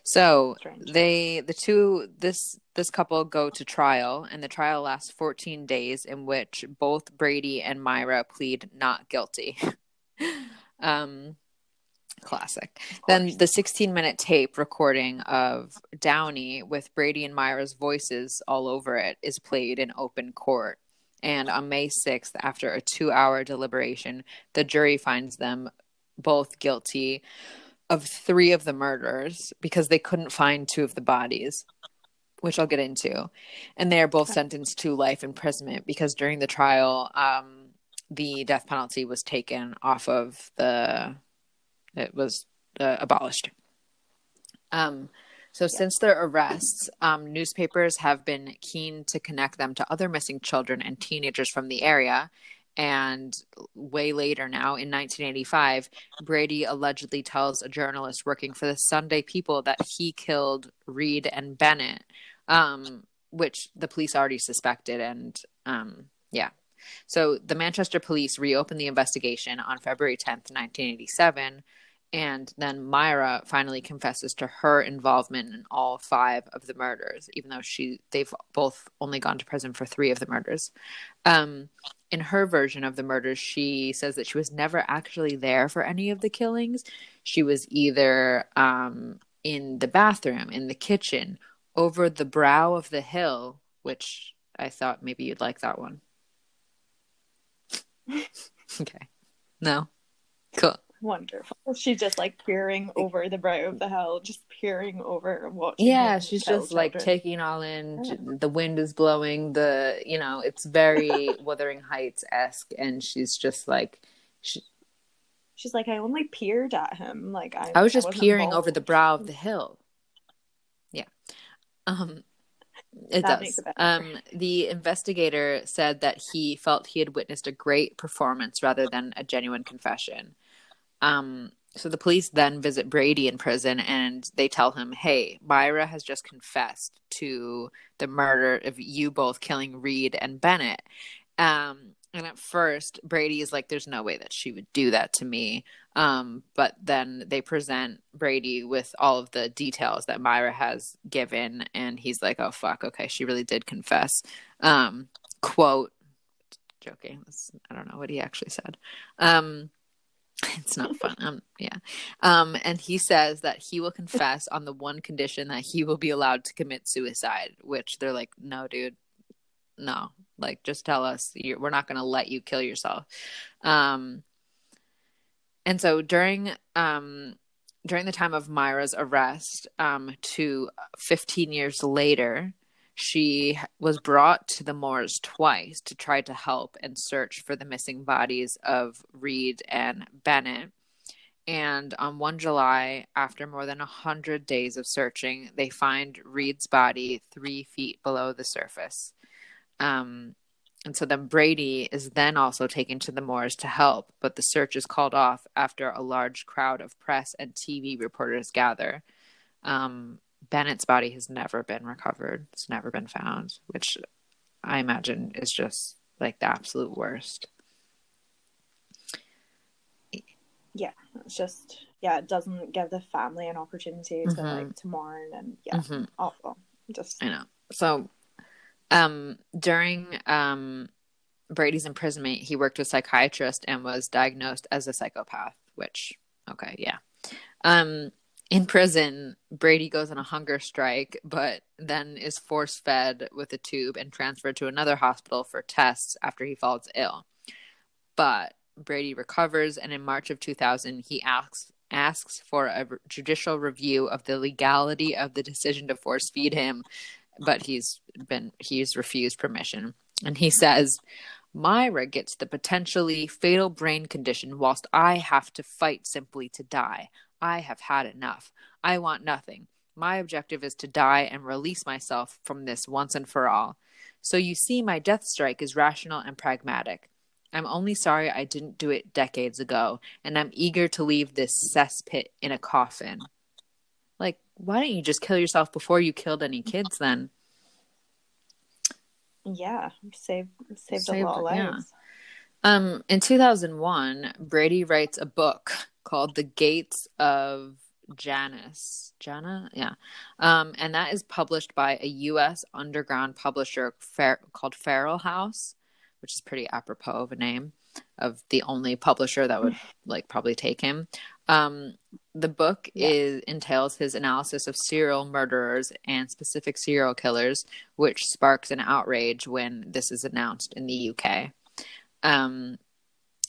So strange. they the two this this couple go to trial and the trial lasts 14 days in which both Brady and Myra plead not guilty. um classic. Then the 16 minute tape recording of Downey with Brady and Myra's voices all over it is played in open court. And on May 6th, after a two hour deliberation, the jury finds them both guilty of three of the murders because they couldn't find two of the bodies, which I'll get into. And they are both sentenced to life imprisonment because during the trial, um, the death penalty was taken off of the, it was uh, abolished. Um, so, yeah. since their arrests, um, newspapers have been keen to connect them to other missing children and teenagers from the area. And way later now, in 1985, Brady allegedly tells a journalist working for the Sunday People that he killed Reade and Bennett, um, which the police already suspected. And um, yeah. So the Manchester police reopened the investigation on February 10th, 1987 and then Myra finally confesses to her involvement in all five of the murders, even though she they've both only gone to prison for three of the murders. Um, in her version of the murders, she says that she was never actually there for any of the killings. She was either um, in the bathroom, in the kitchen, over the brow of the hill, which I thought maybe you'd like that one. okay. No. Cool wonderful. She's just like peering over the brow of the hill, just peering over what. Yeah, she's just children. like taking all in. Yeah. The wind is blowing. The you know it's very Wuthering Heights esque, and she's just like she. She's like, I only peered at him. Like I, I was just I peering over the brow of the hill. Yeah. Um, it that does. It um, the investigator said that he felt he had witnessed a great performance rather than a genuine confession. Um, so the police then visit Brady in prison and they tell him, hey, Myra has just confessed to the murder of you both killing Reade and Bennett. Um, and at first, Brady is like, there's no way that she would do that to me. Um, but then they present Brady with all of the details that Myra has given. And he's like, oh, fuck. Okay. She really did confess. Um, quote, joking. I don't know what he actually said. Um, It's not fun. Um, yeah. Um, and he says that he will confess on the one condition that he will be allowed to commit suicide, which they're like, no, dude, no. Like, just tell us we're not going to let you kill yourself. Um, and so during um, during the time of Myra's arrest, um, to 15 years later, she was brought to the moors twice to try to help and search for the missing bodies of Reade and Bennett. And on 1 July, after more than 100 days of searching, they find Reade's body three feet below the surface. Um, and so then Brady is then also taken to the moors to help, but the search is called off after a large crowd of press and TV reporters gather. Um, Bennett's body has never been recovered. It's never been found, which I imagine is just like the absolute worst. Yeah, it's just yeah, it doesn't give the family an opportunity to mm-hmm. like to mourn and yeah, mm-hmm. awful. Just I know. So um during um Brady's imprisonment, he worked with a psychiatrist and was diagnosed as a psychopath, which okay, yeah. Um in prison, Brady goes on a hunger strike, but then is force fed with a tube and transferred to another hospital for tests after he falls ill. But Brady recovers, and in March of 2000, he asks asks for a judicial review of the legality of the decision to force feed him, but he's been he's refused permission. And he says, Myra gets the potentially fatal brain condition whilst I have to fight simply to die. I have had enough. I want nothing. My objective is to die and release myself from this once and for all. So you see, my death strike is rational and pragmatic. I'm only sorry I didn't do it decades ago, and I'm eager to leave this cesspit in a coffin. Like, why don't you just kill yourself before you killed any kids then? Yeah, saved saved, saved a lot of lives. Yeah. Um, in 2001, Brady writes a book called The Gates of Janus. Jana? Yeah. Um, and that is published by a U.S. underground publisher Fer- called Feral House, which is pretty apropos of a name of the only publisher that would like probably take him. Um, the book yeah. is entails his analysis of serial murderers and specific serial killers, which sparks an outrage when this is announced in the UK. Um,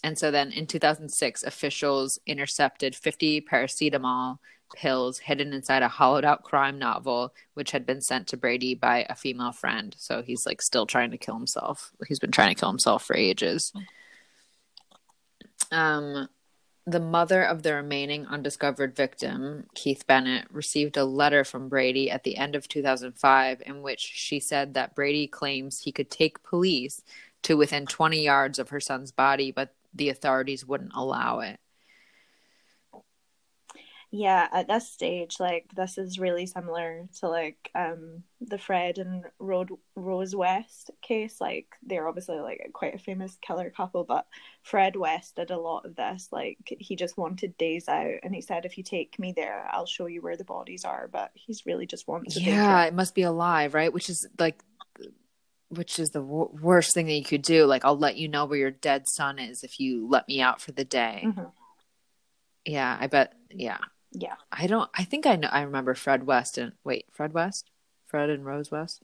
and so then in 2006, officials intercepted 50 paracetamol pills hidden inside a hollowed out crime novel, which had been sent to Brady by a female friend. So he's like still trying to kill himself. He's been trying to kill himself for ages. Um, the mother of the remaining undiscovered victim, Keith Bennett, received a letter from Brady at the end of 2005 in which she said that Brady claims he could take police to within 20 yards of her son's body, but the authorities wouldn't allow it. Yeah, at this stage, like this is really similar to like um the Fred and Road Rose West case. Like they're obviously like quite a famous killer couple, but Fred West did a lot of this. Like he just wanted days out, and he said, "If you take me there, I'll show you where the bodies are." But he's really just wanted. Yeah, it must be alive, right? Which is like which is the w- worst thing that you could do. Like, I'll let you know where your dead son is if you let me out for the day. Mm-hmm. Yeah, I bet. Yeah. Yeah. I don't, I think I know, I remember Fred West and, wait, Fred West? Fred and Rose West?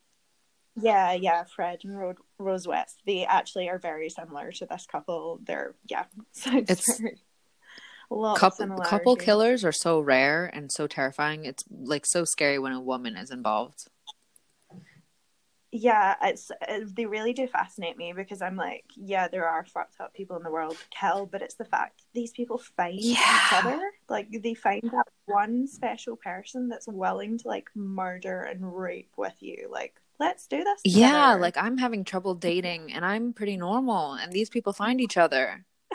Yeah, yeah, Fred and Ro- Rose West. They actually are very similar to this couple. They're, yeah, it's very, couple, couple killers are so rare and so terrifying. It's like so scary when a woman is involved yeah it's it, they really do fascinate me because i'm like yeah there are fucked up people in the world kill but it's the fact these people find yeah. each other. Like they find that one special person that's willing to like murder and rape with you. Like let's do this together. yeah like i'm having trouble dating and i'm pretty normal and these people find each other.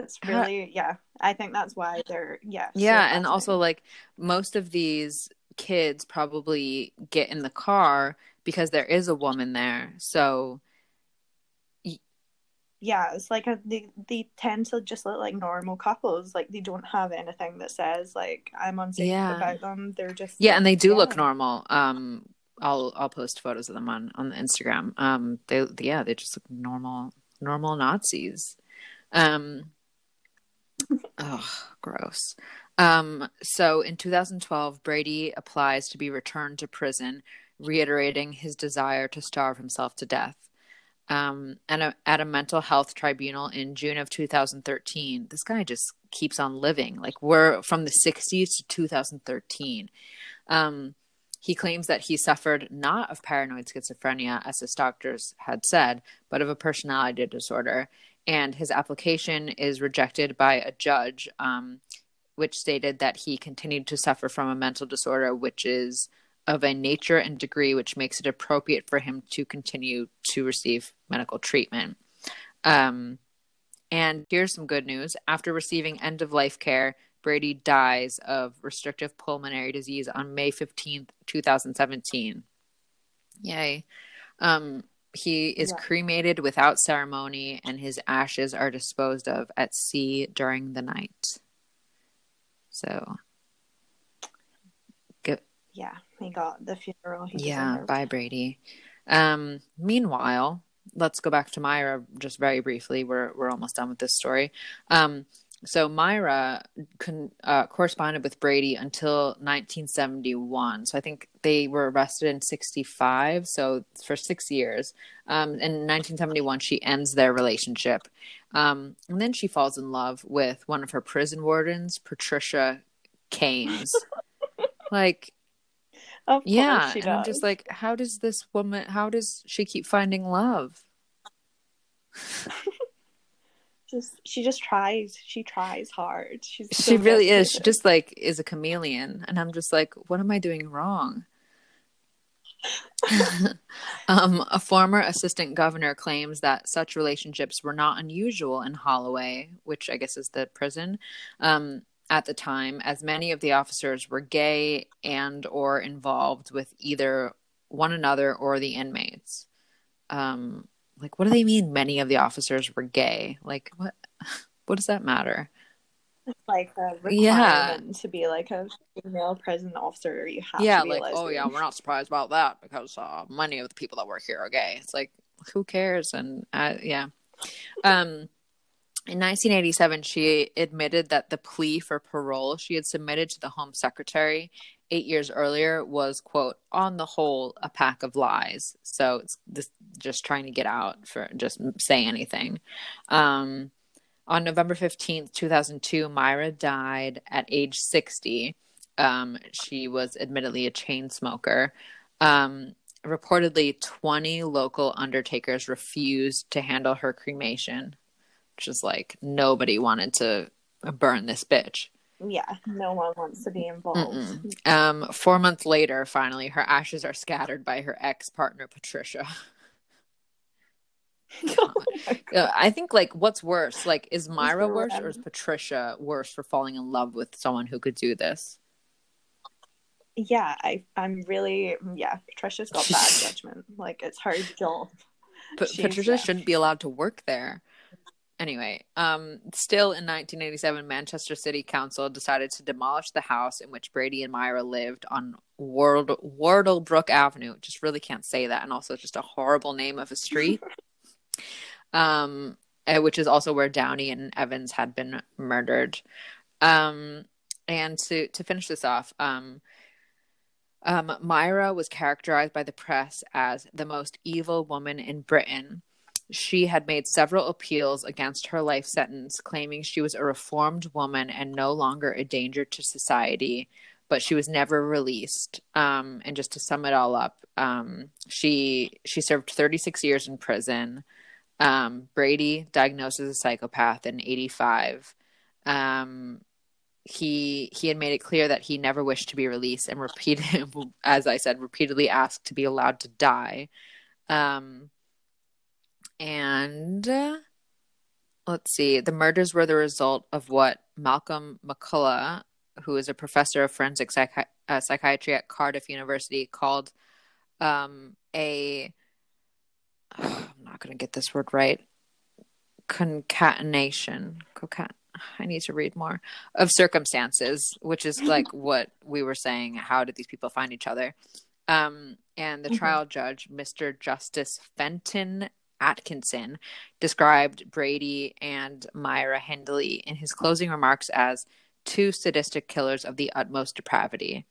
It's really yeah i think that's why they're yeah yeah so and also like most of these kids probably get in the car because there is a woman there. So yeah, it's like a, they they tend to just look like normal couples. Like they don't have anything that says like I'm unsafe yeah. about them. They're just yeah, like, and they do yeah. look normal. Um, I'll I'll post photos of them on on the Instagram. Um, they yeah, they just look normal normal Nazis. Um, oh, gross. Um, so in 2012, Brady applies to be returned to prison, reiterating his desire to starve himself to death. Um, and a, at a mental health tribunal in June of 2013, this guy just keeps on living. Like we're from the 60s to 2013. Um, he claims that he suffered not of paranoid schizophrenia, as his doctors had said, but of a personality disorder. And his application is rejected by a judge, um, which stated that he continued to suffer from a mental disorder, which is of a nature and degree which makes it appropriate for him to continue to receive medical treatment. Um, and here's some good news. After receiving end of life care, Brady dies of restrictive pulmonary disease on May 15th, 2017. Yay. Um, he is yeah. cremated without ceremony, and his ashes are disposed of at sea during the night. So, good. Yeah, he got the funeral. yeah, bye, Brady. Um, meanwhile, let's go back to Myra just very briefly. We're we're almost done with this story. Um, so Myra con, uh, corresponded with Brady until 1971. So I think they were arrested in 65. So for six years. Um, in 1971, she ends their relationship. Um, and then she falls in love with one of her prison wardens, Patricia Cairns. like, yeah. and I'm just like, how does this woman, how does she keep finding love? just she just tries she tries hard. She's she really is. She just like is a chameleon. And i'm just like what am i doing wrong? Um, a former assistant governor claims that such relationships were not unusual in holloway which i guess is the prison um, at the time as many of the officers were gay and or involved with either one another or the inmates. Um, like what do they mean many of the officers were gay? Like what what does that matter? It's like a yeah. to be like a female prison officer you have yeah like oh yeah we're not surprised about that because uh, many of the people that work here are gay. It's like who cares? And uh, yeah. Um in 1987, she admitted that the plea for parole she had submitted to the Home Secretary eight years earlier was quote on the whole a pack of lies. So it's this, just trying to get out for just say anything. Um, on november 15th 2002 myra died at age 60 um, she was admittedly a chain smoker. Um, reportedly 20 local undertakers refused to handle her cremation which is like nobody wanted to burn this bitch yeah, no one wants to be involved. Mm-mm. Um, four months later, finally, her ashes are scattered by her ex partner Patricia. oh I think like what's worse, like is Myra worse or is Patricia worse for falling in love with someone who could do this? Yeah, I I'm really yeah. Patricia's got bad judgment. Like it's hard to. But Patricia shouldn't be allowed to work there anyway, um, still in 1987, Manchester City Council decided to demolish the house in which Brady and Myra lived on Ward- Wardlebrook Avenue. Just really can't say that, and also just a horrible name of a street. um, eh, which is also where Downey and Evans had been murdered. Um, and to to finish this off, um, um, Myra was characterized by the press as the most evil woman in Britain she had made several appeals against her life sentence, claiming she was a reformed woman and no longer a danger to society, but she was never released. Um, and just to sum it all up, um, she she served 36 years in prison. Um, Brady diagnosed as a psychopath in 85. Um, he he had made it clear that he never wished to be released and repeated, as I said, repeatedly asked to be allowed to die. Um, and uh, let's see, the murders were the result of what Malcolm MacCulloch, who is a professor of forensic psychi- uh, psychiatry at Cardiff University, called um, a. Oh, I'm not going to get this word right. Concatenation. Concat- I need to read more of circumstances, which is like what we were saying. How did these people find each other? Um, and the mm-hmm. trial judge, Mr. Justice Fenton Atkinson described Brady and Myra Hindley in his closing remarks as two sadistic killers of the utmost depravity,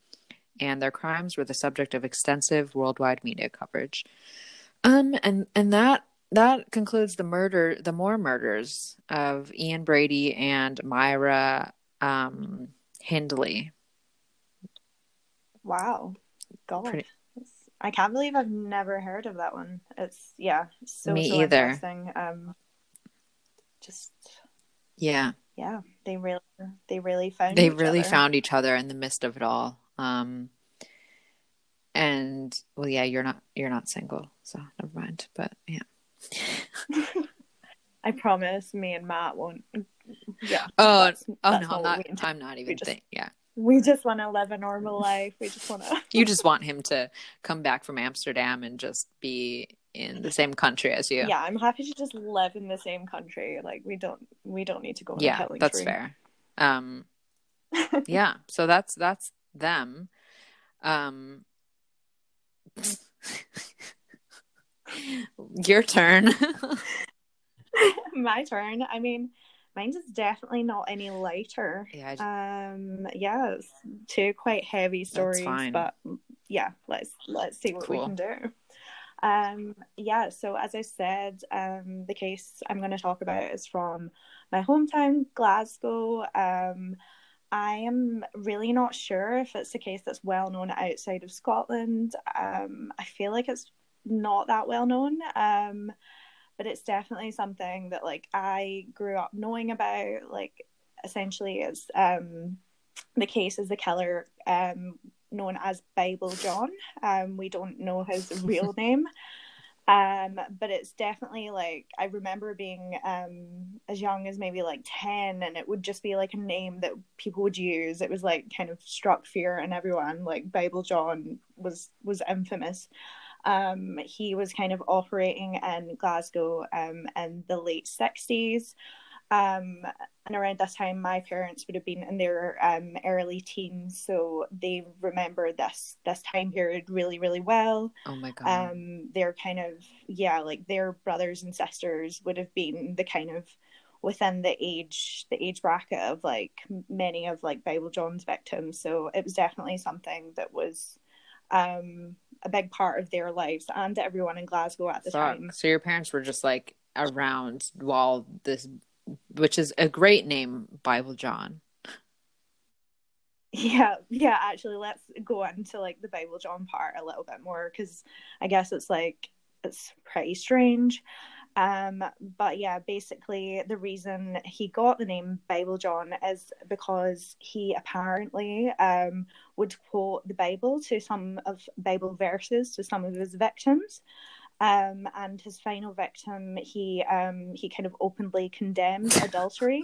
and their crimes were the subject of extensive worldwide media coverage. Um, and and that that concludes the murder, the Moor murders of Ian Brady and Myra um, Hindley. Wow, God. Pretty, I can't believe I've never heard of that one. It's yeah, so me so either. Interesting. Um, just yeah, yeah, they really they really found they really other. found each other in the midst of it all. Um, and well, yeah, you're not you're not single, so never mind. But yeah. I promise, me and Matt won't. Yeah. Oh, that's, oh that's no, I'm not. I'm not even. Just, think, yeah we just want to live a normal life. We just want to. you just want him to come back from Amsterdam and just be in the same country as you. Yeah, I'm happy to just live in the same country. Like we don't we don't need to go. Yeah, that's fair. Um, yeah, so that's that's them. Um, your turn. My turn. I mean, Mine's is definitely not any lighter. Yeah. Um. Yeah, it's two quite heavy stories, but yeah, let's let's see what cool. we can do. Um. Yeah. So as I said, um, the case I'm going to talk about is from my hometown, Glasgow. Um. I am really not sure if it's a case that's well known outside of Scotland. Um, I feel like it's not that well known. Um, but it's definitely something that like I grew up knowing about. Like essentially, is um, the case is the killer um, known as Bible John. Um, we don't know his real name. Um, but it's definitely like I remember being um as young as maybe like 10 and it would just be like a name that people would use. It was like kind of struck fear in everyone. Like Bible John was was infamous. Um, he was kind of operating in Glasgow um, in the late 60s. Um, and around that time, my parents would have been in their um, early teens, so they remember this this time period really, really well. Oh my god! Um, they're kind of yeah, like their brothers and sisters would have been the kind of within the age the age bracket of like many of like Bible John's victims. So it was definitely something that was um a big part of their lives and everyone in Glasgow at the Fuck. time. So your parents were just like around while this, which is a great name, Bible John. Yeah, yeah. Actually, let's go into like the Bible John part a little bit more because I guess it's like it's pretty strange. Um, but yeah, basically, the reason he got the name Bible John is because he apparently um, would quote the Bible to some of Bible verses to some of his victims. Um, and his final victim, he um, he kind of openly condemned adultery.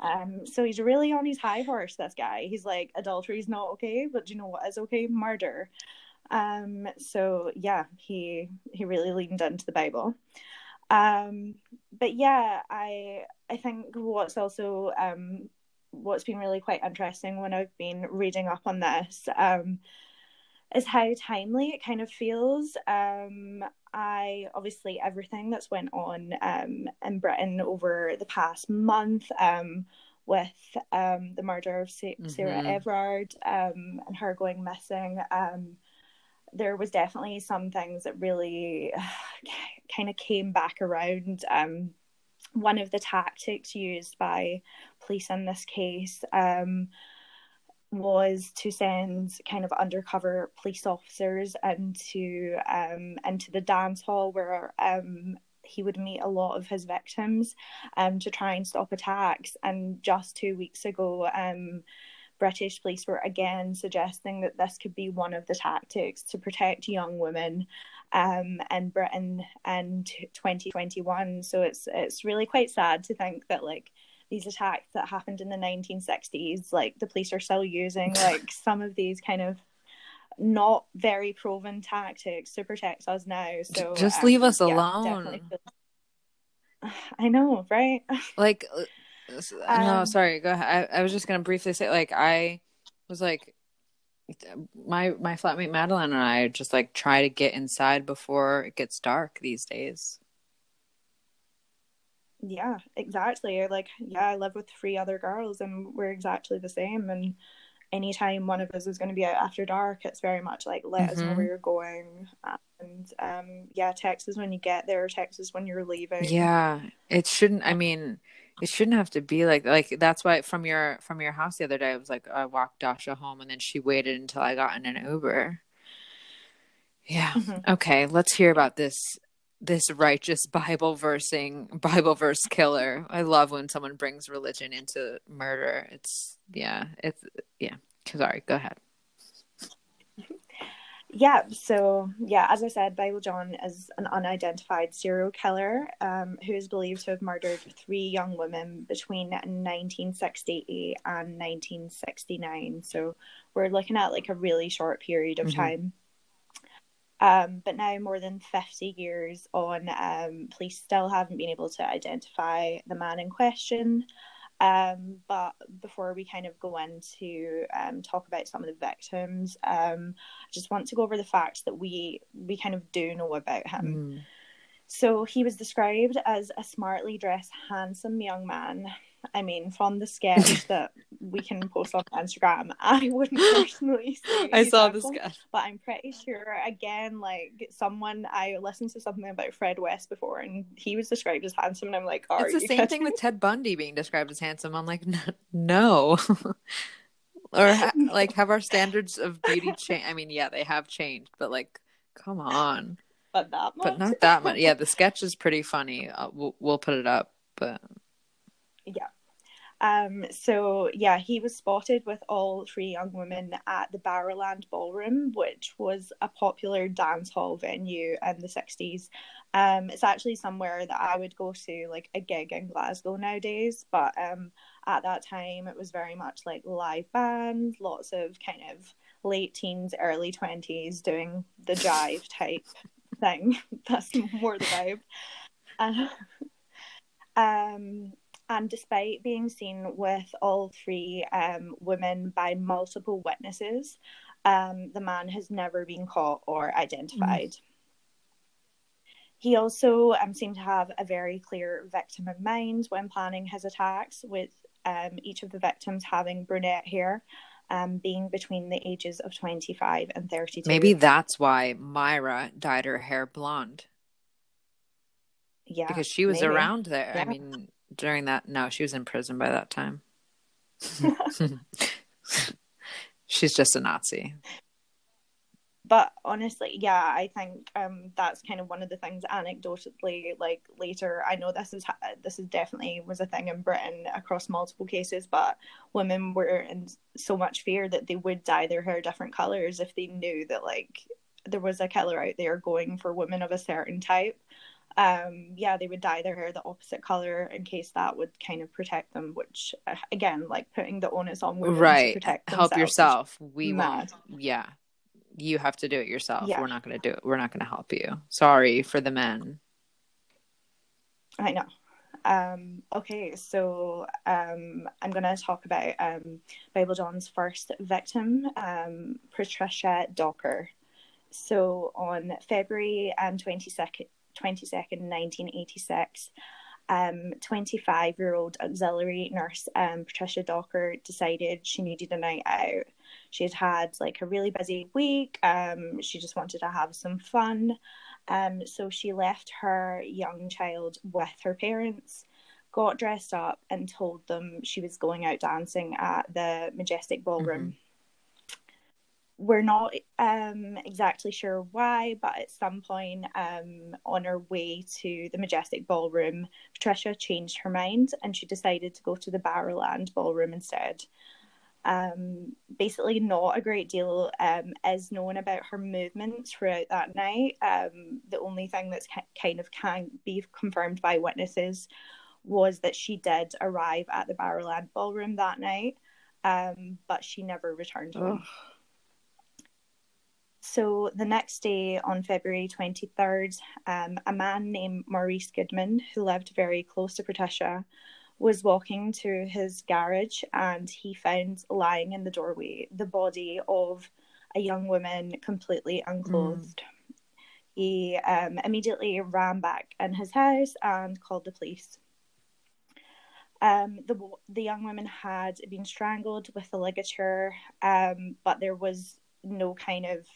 Um, so he's really on his high horse. This guy, he's like, adultery is not okay, but do you know what is okay? Murder. Um, so yeah, he he really leaned into the Bible. Um, but yeah, I I think what's also um, what's been really quite interesting when I've been reading up on this um, is how timely it kind of feels. Um, I obviously everything that's went on um, in Britain over the past month um, with um, the murder of Sa- mm-hmm. Sarah Everard um, and her going missing. Um, there was definitely some things that really kind of came back around. Um, one of the tactics used by police in this case um, was to send kind of undercover police officers into um, into the dance hall where um, he would meet a lot of his victims um, to try and stop attacks. And just two weeks ago, um, British police were again suggesting that this could be one of the tactics to protect young women um, in Britain in 2021. So it's it's really quite sad to think that like these attacks that happened in the 1960s, like the police are still using like some of these kind of not very proven tactics to protect us now. So just um, leave us yeah, alone. I know, right? Like uh, um, no, sorry. Go ahead. I, I was just gonna briefly say, like, I was like, my my flatmate Madeline and I just like try to get inside before it gets dark these days. yeah, exactly. Like, yeah, I live with three other girls and we're exactly the same. And anytime one of us is going to be out after dark, it's very much like, let mm-hmm. us know mm-hmm. where you're going. And um, yeah, text us when you get there, text us when you're leaving. Yeah, it shouldn't, I mean, it shouldn't have to be like like that's why from your from your house the other day I was like I walked Dasha home and then she waited until I got in an Uber. Yeah. Mm-hmm. Okay, let's hear about this this righteous Bible versing Bible verse killer. I love when someone brings religion into murder. It's yeah, it's yeah. Sorry, go ahead. Yeah, so yeah, as I said, Bible John is an unidentified serial killer um, who is believed to have murdered three young women between 1968 and 1969. So we're looking at like a really short period of mm-hmm. time. Um, but now, more than 50 years on, um, police still haven't been able to identify the man in question. Um, but before we kind of go into um, talk about some of the victims, um, I just want to go over the facts that we we kind of do know about him. Mm. So he was described as a smartly dressed, handsome young man I mean, from the sketch that we can post on Instagram, I wouldn't personally say. I saw the sketch, but I'm pretty sure. Again, like someone I listened to something about Fred West before, and he was described as handsome, and I'm like, it's the same thing with Ted Bundy being described as handsome. I'm like, no. or ha- like, have our standards of beauty changed? I mean, yeah, they have changed, but like, come on. But that much. But not that much. Yeah, the sketch is pretty funny. Uh, we'll, we'll put it up, but yeah. Um, so yeah, he was spotted with all three young women at the Barrowland Ballroom, which was a popular dance hall venue in the sixties. Um, it's actually somewhere that I would go to like a gig in Glasgow nowadays, but um, at that time it was very much like live band, lots of kind of late teens, early twenties doing the jive type thing. That's more the vibe. Uh, um, and despite being seen with all three um, women by multiple witnesses, um, the man has never been caught or identified. Mm. He also um, seemed to have a very clear victim in mind when planning his attacks, with um, each of the victims having brunette hair, um, being between the ages of 25 and 32. Maybe that's why Myra dyed her hair blonde. Yeah. Because she was maybe. around there. Yeah. I mean, during that no she was in prison by that time. She's just a nazi. But honestly yeah i think um that's kind of one of the things anecdotally like later i know this is this is definitely was a thing in britain across multiple cases but women were in so much fear that they would dye their hair different colors if they knew that like there was a killer out there going for women of a certain type um, yeah, they would dye their hair the opposite color in case that would kind of protect them. Which uh, again, like putting the onus on women right. to protect help yourself. We mad. won't. Yeah, you have to do it yourself. Yeah. We're not going to do it. We're not going to help you. Sorry for the men. I know. Um, okay, so um, I'm going to talk about um, Bible John's first victim, um, Patricia Docker. So on February um, 22nd, 22nd, 1986, 25 um, year old auxiliary nurse um, Patricia Docker decided she needed a night out. She had had like a really busy week. Um, she just wanted to have some fun. Um, so she left her young child with her parents, got dressed up, and told them she was going out dancing at the Majestic Ballroom. Mm-hmm we're not um, exactly sure why, but at some point um, on her way to the Majestic Ballroom, Patricia changed her mind and she decided to go to the Barrowland Ballroom instead. Um, basically, not a great deal um, is known about her movements throughout that night. Um, the only thing that's kind of can be confirmed by witnesses was that she did arrive at the Barrowland Ballroom that night, um, but she never returned home. So the next day, on February 23rd, um, a man named Maurice Goodman, who lived very close to Patricia, was walking to his garage and he found lying in the doorway the body of a young woman completely unclothed. Mm. He um, immediately ran back in his house and called the police. Um, the the young woman had been strangled with a ligature, um, but there was no kind of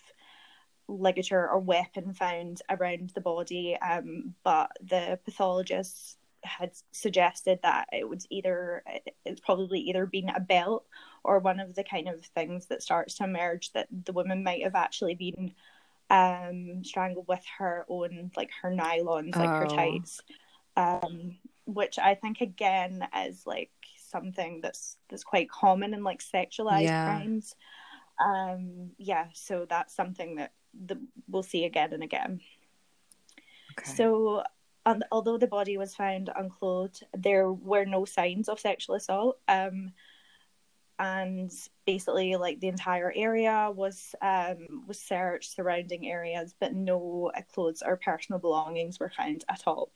ligature or weapon found around the body. Um, but the pathologists had suggested that it would either it's probably either been a belt or one of the kind of things that starts to emerge that the woman might have actually been um strangled with her own like her nylons like oh. her tights um which i think again is like something that's that's quite common in like sexualized yeah. crimes um yeah so that's something that the, we'll see again and again okay. so um, although the body was found unclothed, there were no signs of sexual assault. Um, and basically, like the entire area was um, was searched, surrounding areas, but no clothes or personal belongings were found at all.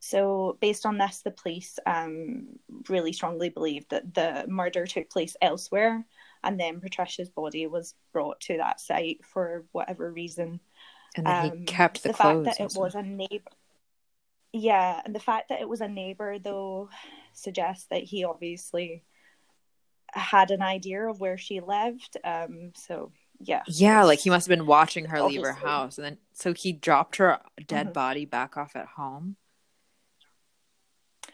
So, based on this, the police um, really strongly believed that the murder took place elsewhere, and then Patricia's body was brought to that site for whatever reason. And then um, he kept the, the fact that it was a neighbor. Yeah, and the fact that it was a neighbor though suggests that he obviously had an idea of where she lived. Um, so yeah. Yeah, like he must have been watching her obviously. leave her house, and then so he dropped her dead mm-hmm. body back off at home.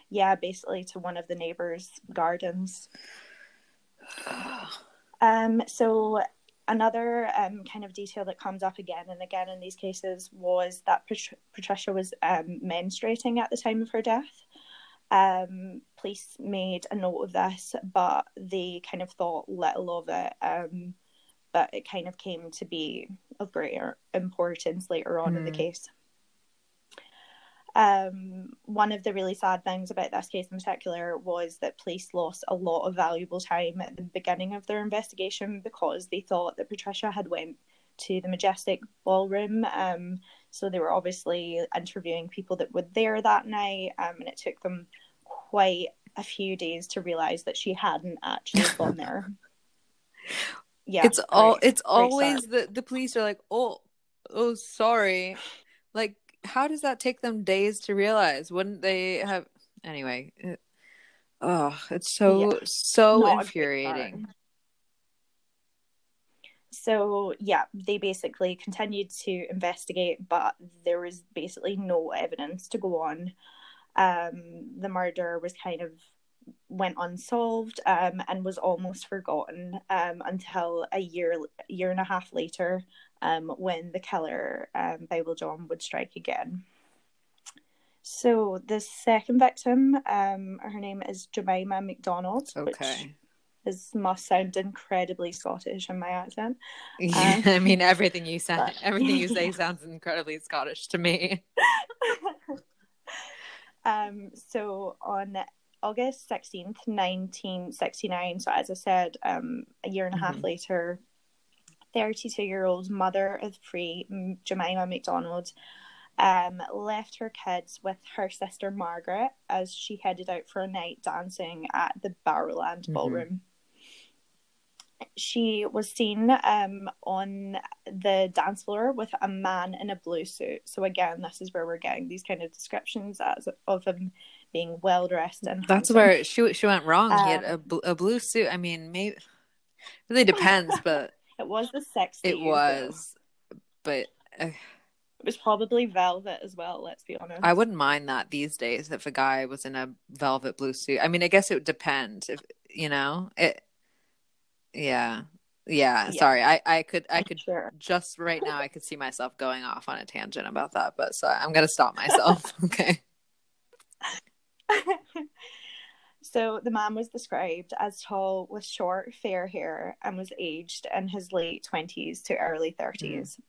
Yeah, basically to one of the neighbors' gardens. um. So another um, kind of detail that comes up again and again in these cases was that Patricia was um, menstruating at the time of her death. Um, police made a note of this, but they kind of thought little of it. Um, but it kind of came to be of greater importance later on mm. in the hmm. case um, one of the really sad things about this case in particular was that police lost a lot of valuable time at the beginning of their investigation because they thought that Patricia had went to the Majestic Ballroom. Um, so they were obviously interviewing people that were there that night, um, and it took them quite a few days to realize that she hadn't actually gone there. Yeah, it's all. It's always the the police are like, oh, oh, sorry, like how does that take them days to realize? Wouldn't they have anyway? It, oh, it's so yeah. so Not infuriating. So yeah, they basically continued to investigate, but there was basically no evidence to go on. Um, the murder was kind of went unsolved um, and was almost forgotten um, until a year year and a half later um, when the Keller um, Bible John would strike again. So the second victim, um, her name is Jemima McDonald, okay. which is must sound incredibly Scottish in my accent. Yeah, um, I mean everything you say, but... everything you say sounds incredibly Scottish to me. um, so on August sixteenth, nineteen sixty nine. So as I said, um, a year and a half mm-hmm. later, 32 year old mother of three, Jemima McDonald, um, left her kids with her sister Margaret as she headed out for a night dancing at the Barrowland mm-hmm. Ballroom. She was seen um, on the dance floor with a man in a blue suit. So again, this is where we're getting these kind of descriptions as of him being well dressed and. That's handsome. where she she went wrong. Um, he had um, a, a blue suit. I mean, maybe really depends, but it was the sex. It was, but uh, it was probably velvet as well. Let's be honest. I wouldn't mind that these days if a guy was in a velvet blue suit. I mean, I guess it would depend. If you know it. Yeah. Yeah, yeah. sorry. I, I could I could sure. just right now I could see myself going off on a tangent about that, but so I'm gonna stop myself. okay. So the man was described as tall with short, fair hair and was aged in his late 20s to early 30s. Mm.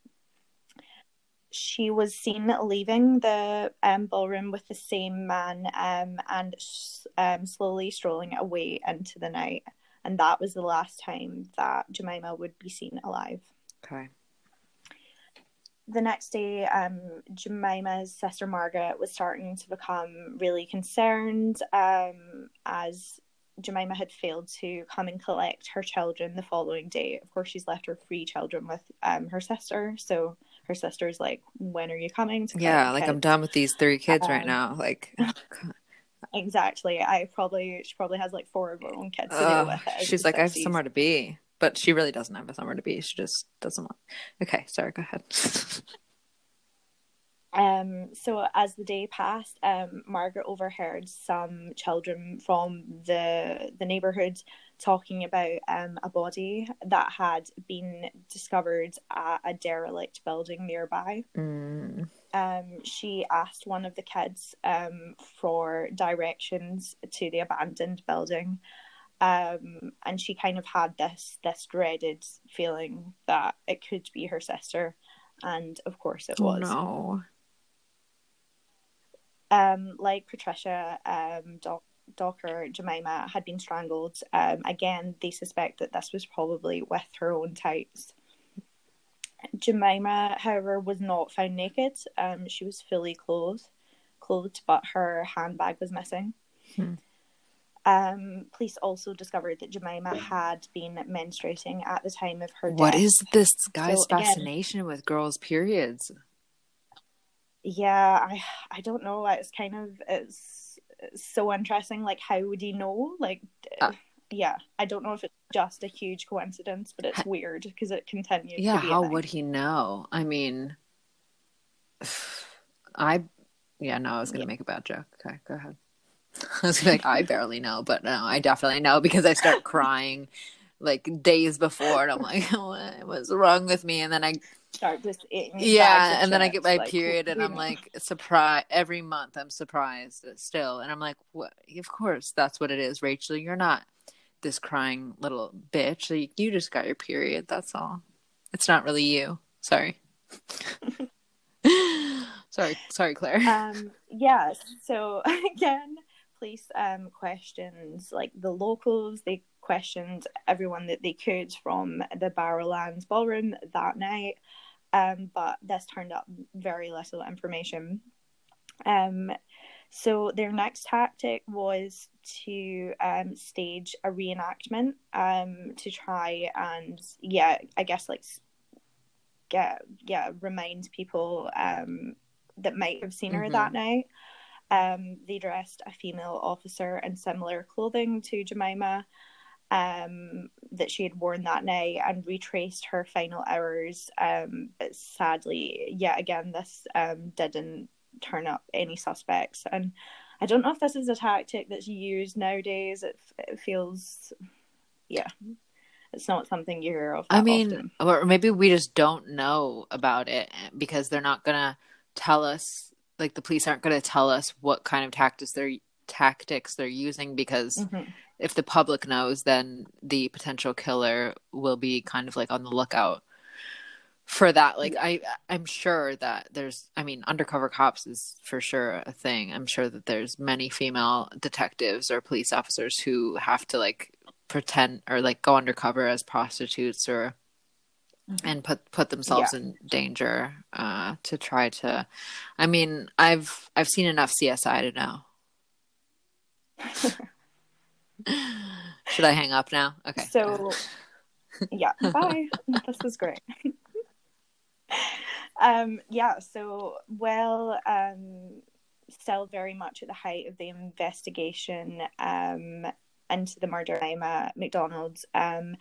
She was seen leaving the um, ballroom with the same man um, and um, slowly strolling away into the night. And that was the last time that Jemima would be seen alive. Okay the next day, um, Jemima's sister Margaret was starting to become really concerned um, as Jemima had failed to come and collect her children the following day. Of course, she's left her three children with um, her sister. So her sister's like, When are you coming? yeah, like kids? I'm done with these three kids right um, now. Like, exactly. I probably she probably has like four of her own kids to uh, deal with. She's like, I have somewhere to be, but she really doesn't have a summer to be. She just doesn't want. Okay, sorry. Go ahead. Um, so as the day passed, um, Margaret overheard some children from the the neighborhood talking about um, a body that had been discovered at a derelict building nearby. Mm. Um, she asked one of the kids um, for directions to the abandoned building, um, and she kind of had this this dreaded feeling that it could be her sister, and of course it was. Oh, no. Um, like Patricia, um, Doc, Docker, Jemima had been strangled. Um, again, they suspect that this was probably with her own tights. Jemima, however, was not found naked. Um, she was fully clothed, clothed, but her handbag was missing. Hmm. Um, police also discovered that Jemima had been menstruating at the time of her death. What is this guy's so, fascination again, with girls' periods? yeah i i don't know. It's kind of it's, it's so interesting. Like how would he know? Like uh, yeah i don't know if it's just a huge coincidence but it's weird because it continues yeah how would he know? I mean i yeah no i was gonna yeah. make a bad joke. Okay go ahead i was like i barely know but no i definitely know because i start crying like days before and i'm like what was wrong with me and then i start just. Yeah, and then I get my like, period, and I'm like surprised every month. I'm surprised still, and I'm like, what? Of course, that's what it is, Rachel. You're not this crying little bitch. Like, you just got your period. That's all. It's not really you. Sorry. sorry, sorry, Claire. Um. Yeah. So again, police um questions like the locals. They questioned everyone that they could from the Barrowlands ballroom that night um, but this turned up very little information. Um, so their next tactic was to um, stage a reenactment um, to try and yeah, I guess like get yeah remind people um, that might have seen her mm-hmm. that night. Um, they dressed a female officer in similar clothing to Jemima, um, that she had worn that night and retraced her final hours. Um, but sadly, yet again, this um, didn't turn up any suspects. And I don't know if this is a tactic that's used nowadays. It, it feels, yeah, it's not something you hear of. I mean, often. or maybe we just don't know about it because they're not going to tell us, like, the police aren't going to tell us what kind of tactics they're tactics they're using because mm-hmm if the public knows, then the potential killer will be kind of like on the lookout for that. Like I, I'm sure that there's. I mean, undercover cops is for sure a thing. I'm sure that there's many female detectives or police officers who have to like pretend or like go undercover as prostitutes or mm-hmm. and put put themselves yeah. in danger uh to try to i mean i've i've seen enough csi to know Should I hang up now? Okay. So, yeah, bye. this was great. um, yeah, so, well, um, still very much at the height of the investigation um, into the murder of Emma McDonald's, um,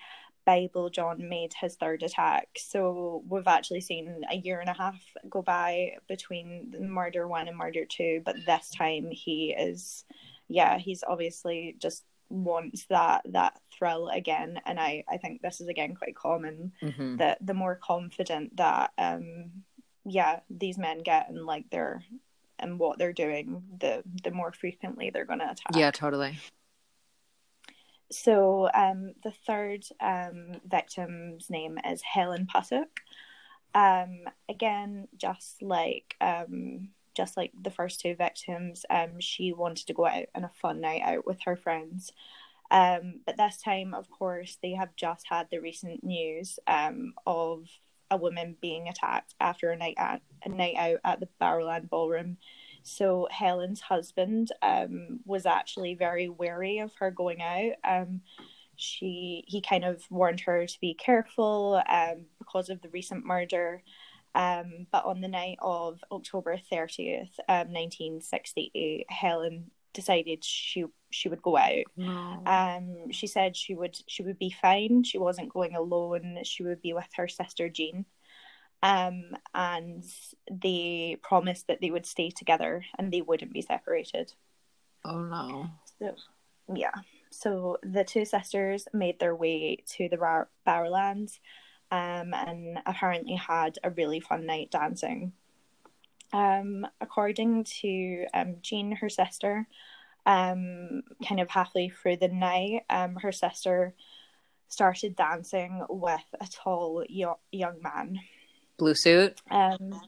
Bible John made his third attack. So we've actually seen a year and a half go by between murder one and murder two, but this time he is, yeah, he's obviously just wants that that thrill again and i i think this is again quite common mm-hmm. that the more confident that um yeah these men get and like their and what they're doing the the more frequently they're going to attack yeah totally so um the third um victim's name is helen Puttock. um again just like um just like the first two victims, um, she wanted to go out on a fun night out with her friends. Um, but this time, of course, they have just had the recent news of a woman being attacked after a night at a night out at the Barrowland Ballroom. So Helen's husband um, was actually very wary of her going out. Um, she he kind of warned her to be careful um, because of the recent murder. Um, but on the night of October 30th, um, 1968, Helen decided she she would go out. No. Um, she said she would she would be fine. She wasn't going alone. She would be with her sister Jean. Um, and they promised that they would stay together and they wouldn't be separated. Oh no. So, yeah. So the two sisters made their way to the Bar- Barrowlands um, and apparently had a really fun night dancing. Um, according to um, Jean, her sister, um, kind of halfway through the night, um, her sister started dancing with a tall yo- young man. Blue suit. Um,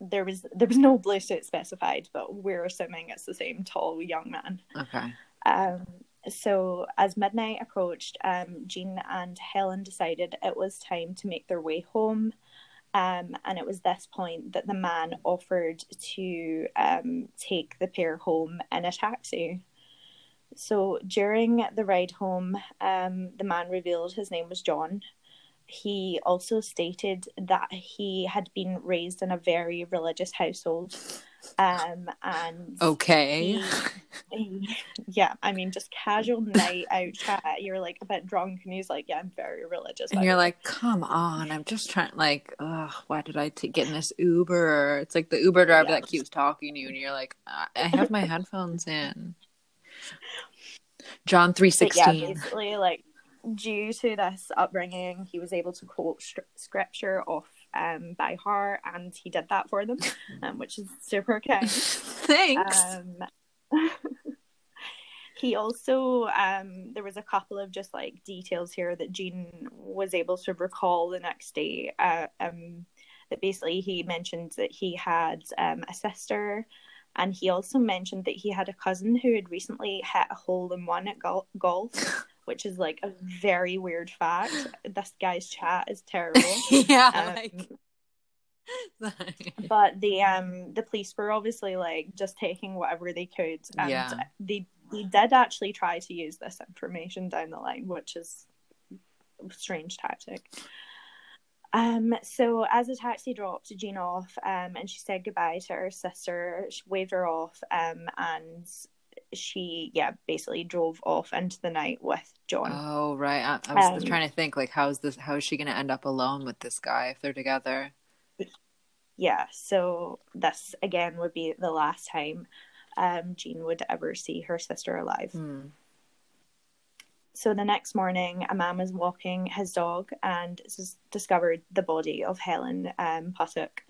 there was there was no blue suit specified, but we're assuming it's the same tall young man. Okay. Um, so as midnight approached, um, Jean and Helen decided it was time to make their way home. Um, and it was this point that the man offered to um, take the pair home in a taxi. So during the ride home, um, the man revealed his name was John. He also stated that he had been raised in a very religious household um, and okay. He, he, yeah, I mean, just casual night out chat. You're like a bit drunk, and he's like, "Yeah, I'm very religious." And you're like, "Come on, I'm just trying." Like, ugh, why did I t- get in this Uber? It's like the Uber driver yeah. that keeps talking to you, and you're like, "I have my headphones in." John three sixteen. Yeah, basically, like due to this upbringing, he was able to quote scripture off um, by heart, and he did that for them, um, which is super kind. Thanks. Um, he also um, there was a couple of just like details here that Jean was able to recall the next day. Uh, um, that basically he mentioned that he had um, a sister, and he also mentioned that he had a cousin who had recently hit a hole in one at gol- golf which is like a very weird fact. This guy's chat is terrible. yeah. Um, like... but the um the police were obviously like just taking whatever they could and yeah. they they did actually try to use this information down the line, which is a strange tactic. Um, so as the taxi dropped Jean off, um, and she said goodbye to her sister, she waved her off, um, and she yeah basically drove off into the night with John. Oh right, I, I was um, trying to think like how's this? How is she going to end up alone with this guy if they're together? Yeah, so this again would be the last time um, Jean would ever see her sister alive. Hmm. So the next morning, a man was walking his dog and discovered the body of Helen um, Puttock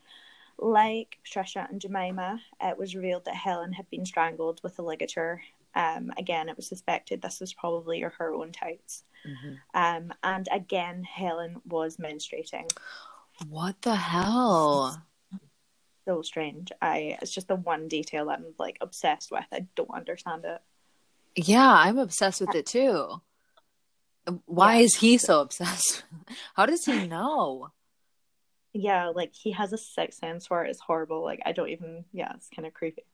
like Patricia and Jemima, it was revealed that Helen had been strangled with a ligature. Um, again, it was suspected this was probably her own tights. Mm-hmm. Um, and again, Helen was menstruating. What the hell? So strange. I it's just the one detail I'm like obsessed with. I don't understand it. Yeah, I'm obsessed with it too. Why yeah. is he so obsessed? How does he know? Yeah, like he has a sixth sense for it. It's horrible. Like I don't even. Yeah, it's kind of creepy.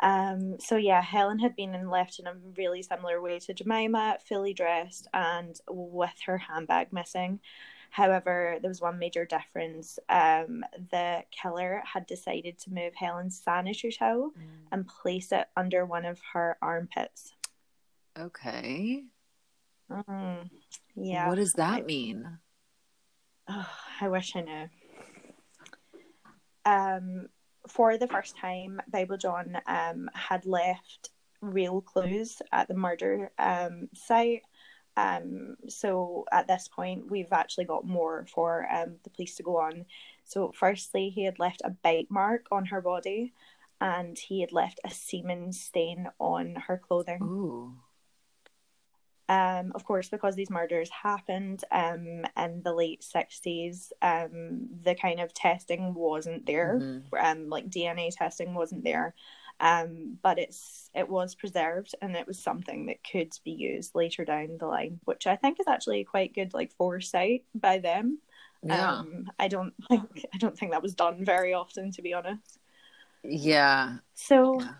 Um. So yeah, Helen had been left in a really similar way to Jemima, fully dressed and with her handbag missing. However, there was one major difference. Um, the killer had decided to move Helen's sanitary towel mm. and place it under one of her armpits. Okay. Mm, yeah. What does that mean? Oh, I wish I knew. Um, for the first time, Bible John um, had left real clues at the murder um, site. Um, so at this point, we've actually got more for um, the police to go on. So, firstly, he had left a bite mark on her body, and he had left a semen stain on her clothing. Ooh. Um, of course, because these murders happened um, in the late 60s, um, the kind of testing wasn't there. Mm-hmm. Um, like DNA testing wasn't there. Um, but it's it was preserved and it was something that could be used later down the line, which I think is actually quite good like foresight by them. Yeah. Um, I don't think I don't think that was done very often to be honest. Yeah. So yeah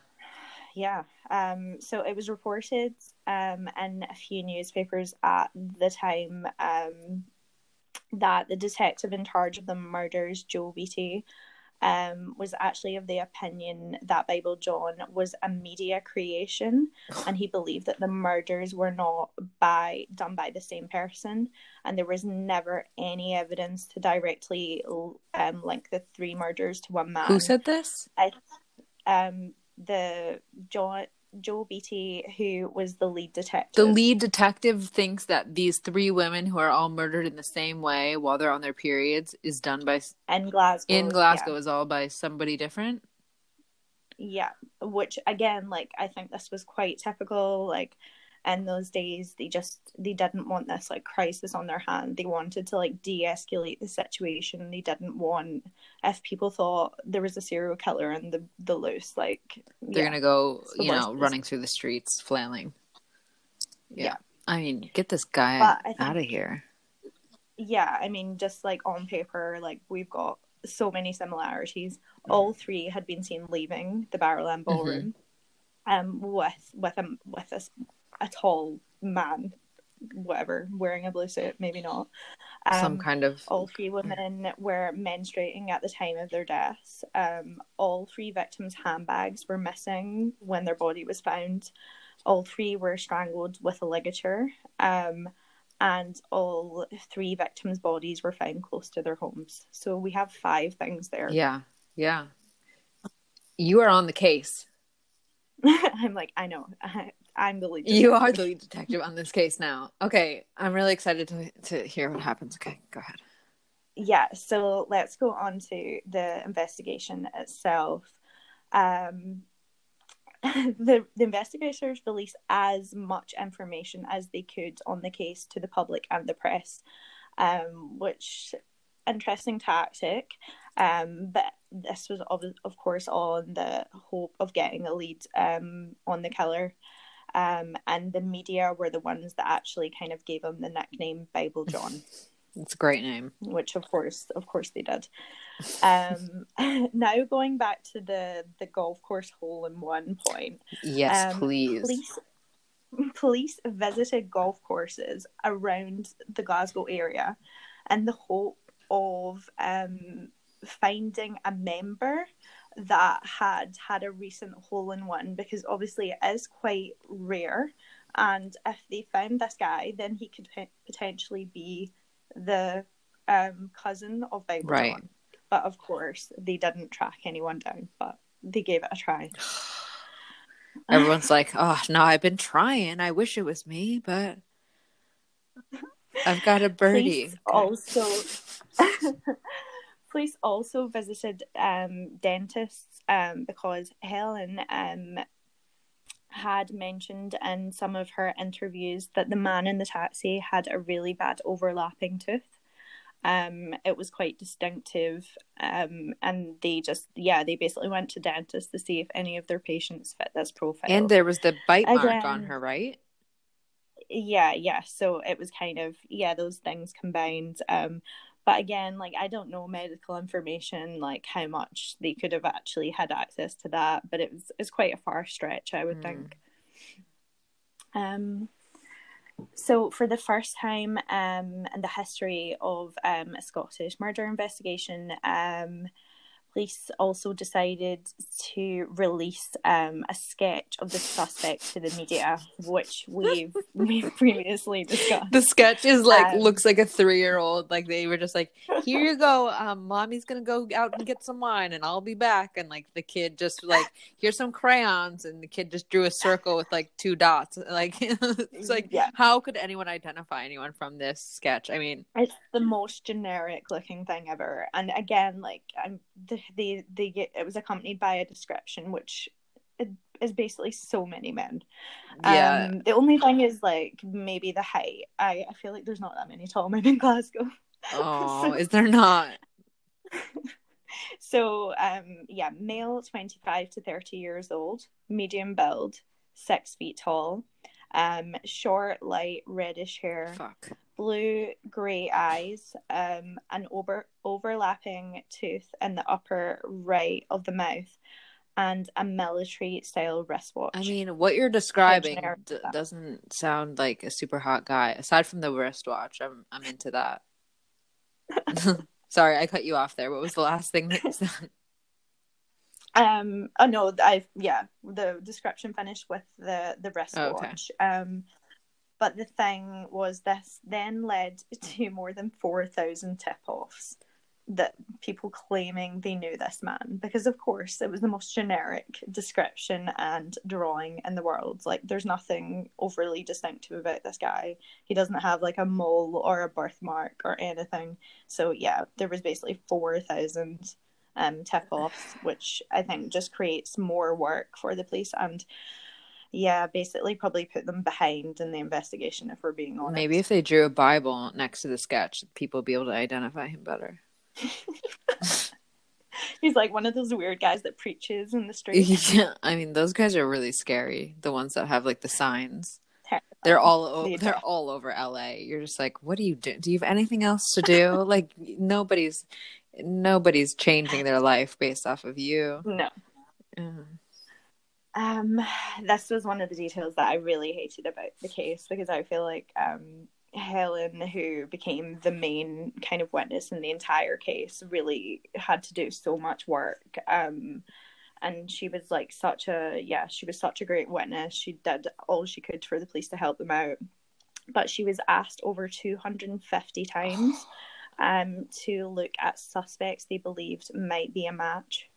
yeah. Um, so it was reported um, in a few newspapers at the time um, that the detective in charge of the murders, Joe Beattie, um, was actually of the opinion that Bible John was a media creation, and he believed that the murders were not by done by the same person, and there was never any evidence to directly um, link the three murders to one man. Who said this? I, um, the John Joe Beattie, who was the lead detective. The lead detective thinks that these three women who are all murdered in the same way while they're on their periods is done by in Glasgow. In Glasgow yeah. is all by somebody different. Yeah, which again, like I think this was quite typical. Like in those days they just they didn't want this like crisis on their hand. They wanted to like de-escalate the situation. They didn't want if people thought there was a serial killer in the the loose like they're yeah, gonna go you know running through the streets flailing. Yeah, yeah. i mean get this guy think, out of here. Yeah i mean just like on paper like we've got so many similarities. All three had been seen leaving the Barrowland ballroom mm-hmm. um with with a with a a tall man, whatever, wearing a blue suit, maybe not. Um, Some kind of. All three women were menstruating at the time of their deaths. Um, all three victims' handbags were missing when their body was found. All three were strangled with a ligature. Um, and all three victims' bodies were found close to their homes. So we have five things there. Yeah, yeah. You are on the case. I'm like, I know. I'm the lead. Detective. You are the lead detective on this case now. Okay, I'm really excited to to hear what happens. Okay, go ahead. Yeah, so let's go on to the investigation itself. Um, the, the investigators released as much information as they could on the case to the public and the press, um, which interesting tactic. Um, but this was of, of course on the hope of getting a lead um, on the killer um, and the media were the ones that actually kind of gave him the nickname Bible John. It's a great name. Which of course, of course they did. Um, now going back to the the golf course hole in one point. Yes, um, please. Police, police visited golf courses around the Glasgow area in the hope of um, finding a member that had had a recent hole in one because obviously it is quite rare. And if they found this guy, then he could potentially be the um, cousin of Bible right. John. But of course, they didn't track anyone down, but they gave it a try. Everyone's like, oh, no, I've been trying. I wish it was me, but I've got a birdie. also, police also visited um, dentists um, because Helen um, had mentioned in some of her interviews that the man in the taxi had a really bad overlapping tooth. Um, it was quite distinctive, um, and they just yeah they basically went to dentists to see if any of their patients fit this profile. And there was the bite mark Again, on her, right? Yeah, yeah. So it was kind of yeah those things combined. Um, but again like i don't know medical information like how much they could have actually had access to that but it was it's quite a far stretch i would mm. think um so for the first time um in the history of um a scottish murder investigation um police also decided to release um, a sketch of the suspect to the media, which we've, we've previously discussed. The sketch is like um, looks like a three year old. Like they were just like, "Here you go, um, mommy's gonna go out and get some wine, and I'll be back." And like the kid just like, "Here's some crayons," and the kid just drew a circle with like two dots. Like it's like, yeah. how could anyone identify anyone from this sketch? I mean, it's the most generic looking thing ever. And again, like I'm the they they get it was accompanied by a description which is basically so many men. Yeah. Um, the only thing is like maybe the height. I, I feel like there's not that many tall men in Glasgow. Oh, so, is there not? so um yeah, male twenty five to thirty years old, medium build, six feet tall, um, short, light, reddish hair. Fuck blue grey eyes, um, an over overlapping tooth in the upper right of the mouth, and a military style wristwatch. I mean, what you're describing d- doesn't sound like a super hot guy. Aside from the wristwatch, I'm I'm into that. Sorry, I cut you off there. What was the last thing that you said? Um. Oh no. I yeah. The description finished with the the wristwatch. Oh, okay. Um. But the thing was, this then led to more than four thousand tip-offs that people claiming they knew this man. Because of course it was the most generic description and drawing in the world. Like there's nothing overly distinctive about this guy. He doesn't have like a mole or a birthmark or anything. So yeah there was basically 4000 um tip offs which i think just creates more work for the police. And yeah, basically probably put them behind in the investigation if we're being honest. Maybe if they drew a Bible next to the sketch, people would be able to identify him better. He's like one of those weird guys that preaches in the street. Yeah, I mean those guys are really scary. The ones that have like the signs. They're all over, they're all over LA. You're just like, what do you do? Do you have anything else to do? like nobody's nobody's changing their life based off of you. No. Um, this was one of the details that I really hated about the case because I feel like um Helen, who became the main kind of witness in the entire case, really had to do so much work. Um, and she was like such a yeah, she was such a great witness. She did all she could for the police to help them out. But she was asked over 250 times um, to look at suspects they believed might be a match.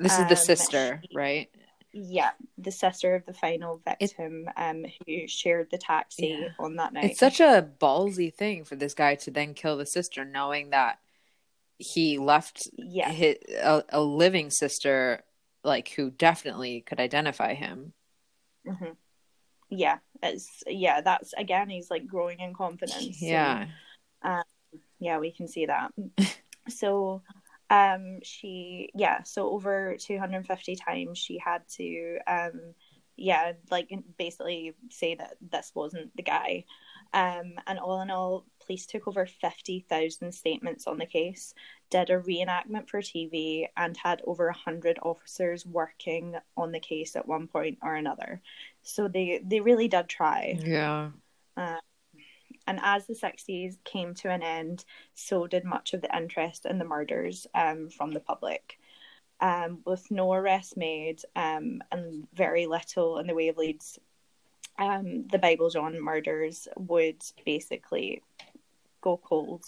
This is the um, sister, she, right? Yeah, the sister of the final victim um, who shared the taxi yeah. on that night. It's such a ballsy thing for this guy to then kill the sister, knowing that he left yeah. his, a, a living sister, like who definitely could identify him. Mm-hmm. Yeah, it's yeah. That's again, he's like growing in confidence. Yeah, and, um, yeah, we can see that. so um she yeah so over 250 times she had to um yeah like basically say that this wasn't the guy. Um and all in all police took over 50,000 statements on the case did a reenactment for TV and had over 100 officers working on the case at one point or another. So they they really did try. Yeah. Uh, and as the 60s came to an end, so did much of the interest in the murders um, from the public. Um, with no arrests made um, and very little in the way of leads, um, the Bible John murders would basically go cold.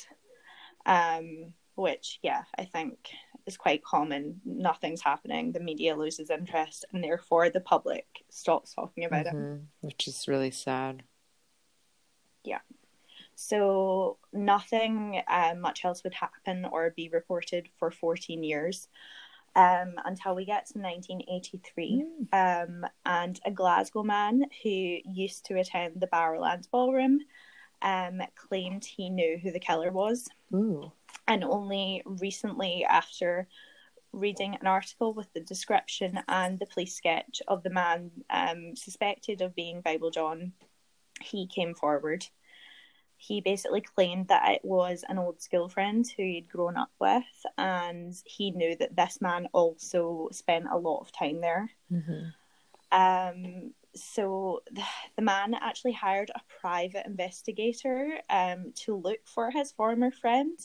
Um, which, yeah, I think is quite common. Nothing's happening, the media loses interest, and therefore the public stops talking about mm-hmm. it. Which is really sad. Yeah. So nothing um, much else would happen or be reported for 14 years um, until we get to 1983. Mm. Um, and a Glasgow man who used to attend the Barrowlands Ballroom um, claimed he knew who the killer was. Ooh. And only recently, after reading an article with the description and the police sketch of the man um, suspected of being Bible John, he came forward he basically claimed that it was an old school friend who he'd grown up with, and he knew that this man also spent a lot of time there. Mm-hmm. Um, so the, the man actually hired a private investigator um, to look for his former friend,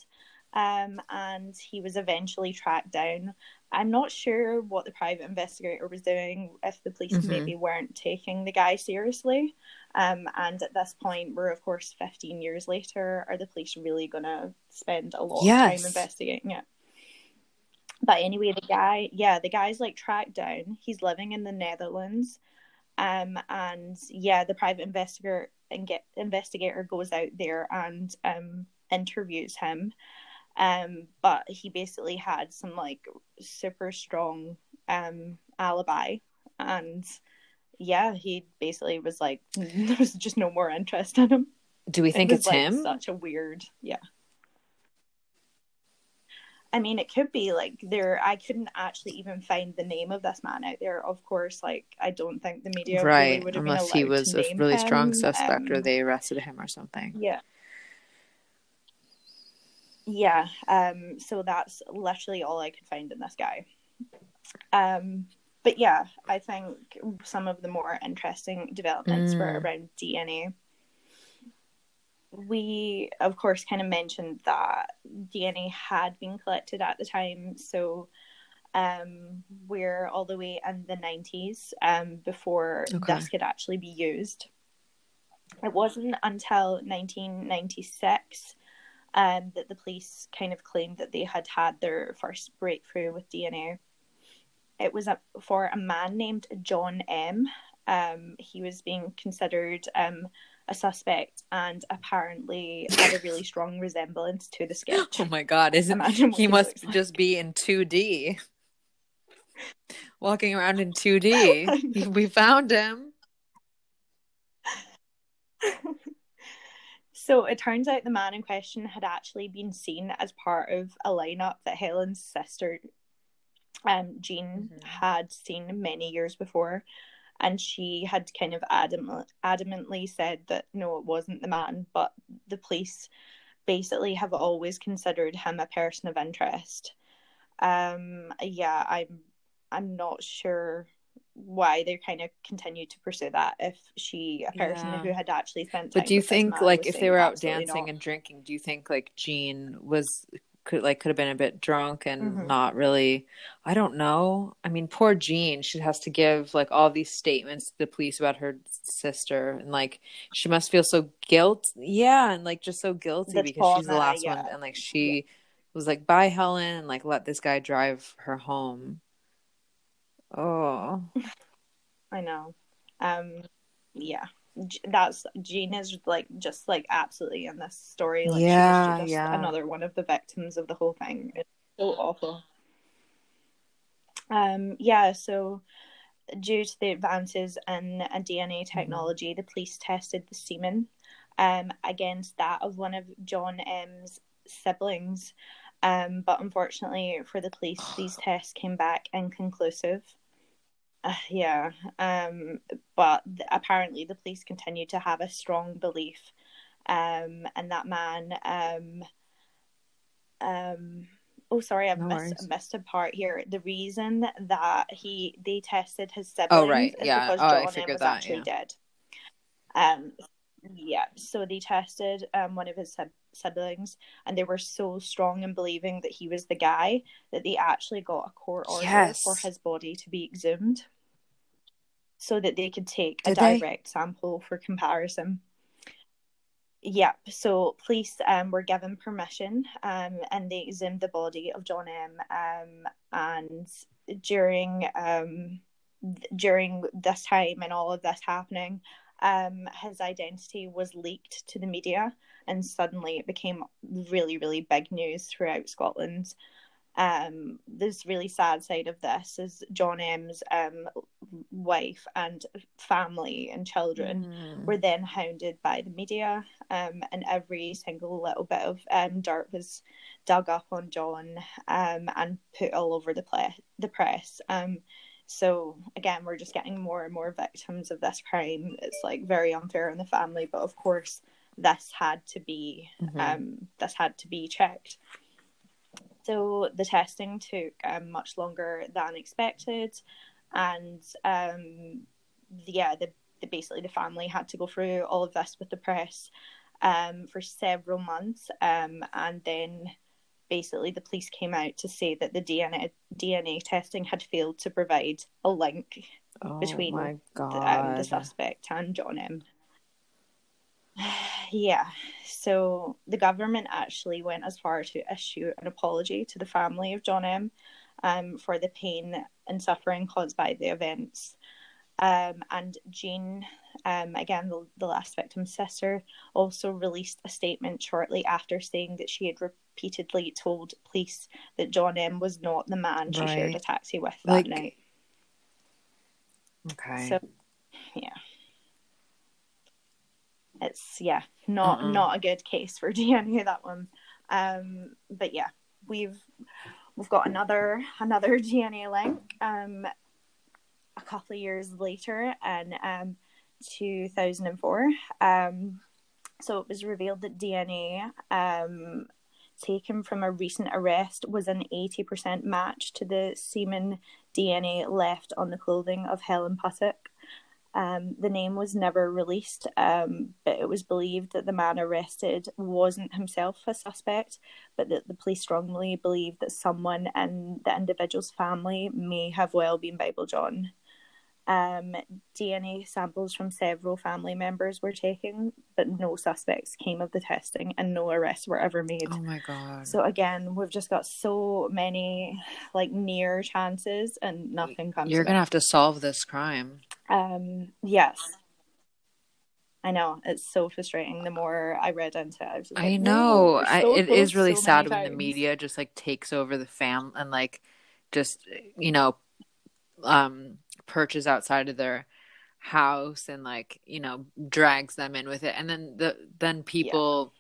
um, and he was eventually tracked down. I'm not sure what the private investigator was doing, if the police mm-hmm. maybe weren't taking the guy seriously. Um, and at this point, we're of course 15 years later. Are the police really going to spend a lot yes. of time investigating it? But anyway, the guy, yeah, the guy's like tracked down. He's living in the Netherlands. Um, and yeah, the private investigator and get investigator goes out there and um interviews him um, but he basically had some like super strong um alibi and yeah, he basically was like there was just no more interest in him. Do we think it it's like him? Such a weird, yeah. I mean, it could be like there. I couldn't actually even find the name of this man out there. Of course, like I don't think the media right really unless he was a really him. strong suspect um, or they arrested him or something. Yeah, yeah um so that's literally all i could find in this guy um but yeah i think some of the more interesting developments mm. were around dna we of course kind of mentioned that dna had been collected at the time so Um, we're all the way in the 90s um, before okay. this could actually be used. It wasn't until 1996 um, that the police kind of claimed that they had had their first breakthrough with DNA. It was a, for a man named John M. Um, he was being considered um, a suspect and apparently had a really strong resemblance to the sketch. Oh my god, isn't he must he just like. be in 2D. Walking around in 2D. we found him. so it turns out the man in question had actually been seen as part of a lineup that Helen's sister um Jean mm-hmm. had seen many years before and she had kind of adamant, adamantly said that no, it wasn't the man, but the police basically have always considered him a person of interest. Um, yeah, I'm I'm not sure why they kind of continued to pursue that if she a person yeah. who had actually spent but do you think like if they were out dancing not. and drinking do you think like jean was could like could have been a bit drunk and mm-hmm. not really I don't know. I mean, poor Jean, she has to give like all these statements to the police about her sister and like she must feel so guilt. Yeah, and like just so guilty the because she's the last yeah. one and like she yeah. was like bye Helen and like let this guy drive her home. Oh. I know. Um yeah that's Jean is like just like absolutely in this story. Like yeah, she's yeah. another one of the victims of the whole thing. It's so awful. Um, yeah, so due to the advances in, in DNA mm-hmm. technology, mm-hmm. the police tested the semen um, against that of one of John M's siblings. Um, but unfortunately for the police, these tests came back inconclusive. Uh, yeah, um, but th- apparently the police continue to have a strong belief, um, and that man, um, um, oh sorry, I've no missed, missed, a part here. The reason that he they tested his siblings, oh right, yeah, because oh, John was that, actually yeah. dead. Um, yeah, so they tested um one of his siblings, and they were so strong in believing that he was the guy that they actually got a court order yes. for his body to be exhumed so that they could take Did a direct they? sample for comparison. Yep. So police um, were given permission um, and they examined the body of John M. Um, and during um, during this time and all of this happening, um, his identity was leaked to the media, and suddenly it became really, really big news throughout Scotland um, this really sad side of this is John M's um, wife and family and children mm. were then hounded by the media, um, and every single little bit of um, dirt was dug up on John um, and put all over the, ple- the press. Um, so again, we're just getting more and more victims of this crime. It's like very unfair on the family, but of course, this had to be mm-hmm. this had to be checked. So the testing took um, much longer than expected, and um, yeah, the, the, basically the family had to go through all of this with the press um, for several months, um, and then basically the police came out to say that the DNA DNA testing had failed to provide a link oh between the, um, the suspect and John M. yeah. So the government actually went as far to issue an apology to the family of John M. Um, for the pain and suffering caused by the events. Um, and Jean, um, again, the, the last victim's sister, also released a statement shortly after saying that she had repeatedly told police that John M was not the man she right. shared a taxi with that like... night. Okay. So, yeah it's yeah not Mm-mm. not a good case for DNA that one. Um but yeah we've we've got another another DNA link um a couple of years later in um 2004 um so it was revealed that DNA um taken from a recent arrest was an 80% match to the semen DNA left on the clothing of Helen Puttock Um, the name was never released, um, but it was believed that the man arrested wasn't himself a suspect, but that the police strongly believed that someone in the individual's family may have well been Bible John. Um, DNA samples from several family members were taken, but no suspects came of the testing and no arrests were ever made. Oh my god. So again, we've just got so many like near chances and nothing comes You're going to have to solve this crime. Um yes. I know it's so frustrating. The more I read into it, I was like, I know I, so it is really so sad when the media just like takes over the fam and like just you know um perches outside of their house and like you know drags them in with it and then the then people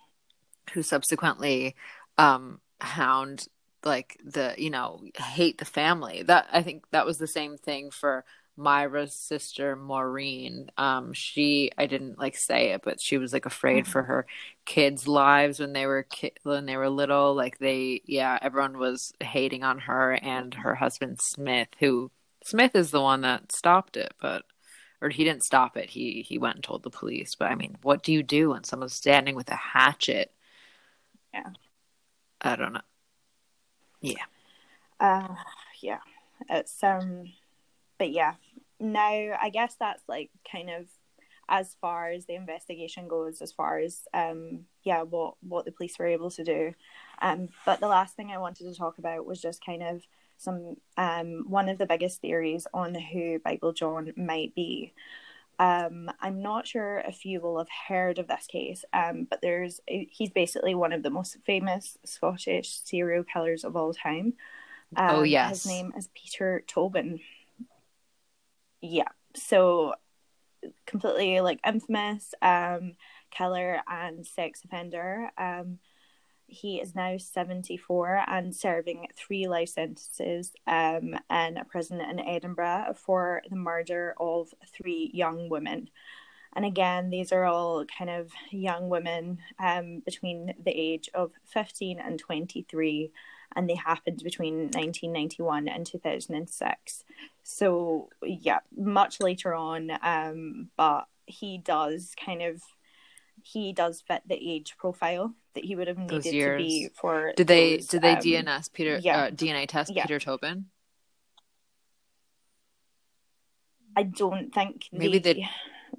yeah. who subsequently um hound like the you know hate the family that i think that was the same thing for myra's sister maureen um she i didn't like say it but she was like afraid mm-hmm. for her kids lives when they were ki- when they were little like they yeah everyone was hating on her and her husband smith who Smith is the one that stopped it, but or he didn't stop it. He he went and told the police. But I mean, what do you do when someone's standing with a hatchet? Yeah. I don't know. Yeah. Uh yeah. It's um but yeah. Now I guess that's like kind of as far as the investigation goes, as far as um yeah, what what the police were able to do. Um but the last thing I wanted to talk about was just kind of some um, one of the biggest theories on who Bible John might be. Um, I'm not sure if you will have heard of this case, um, but there's he's basically one of the most famous Scottish serial killers of all time. oh um, yes, his name is Peter Tobin. Yeah, so completely like infamous um, killer and sex offender. Um, he is now 74 and serving three life sentences um, in a prison in Edinburgh for the murder of three young women. And again, these are all kind of young women um, between the age of 15 and 23, and they happened between 1991 and 2006. So, yeah, much later on, um, but he does kind of he does fit the age profile that he would have needed to be for. Did they those, did they um, DNS Peter yeah. uh, DNA test yeah. Peter Tobin? I don't think maybe they. they...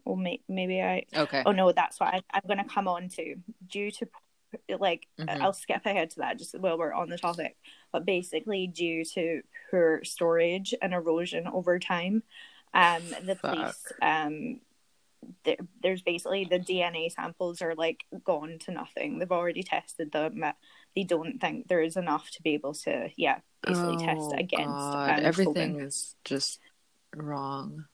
Well, may, maybe I. Okay. Oh no, that's what I, am going to come on to. Due to like, mm-hmm. I'll skip ahead to that just while we're on the topic. But basically, due to poor storage and erosion over time, um, the Fuck. police um there, there's basically the DNA samples are like gone to nothing. They've already tested them. They don't think there is enough to be able to, yeah, basically oh, test against. God. Everything is just wrong.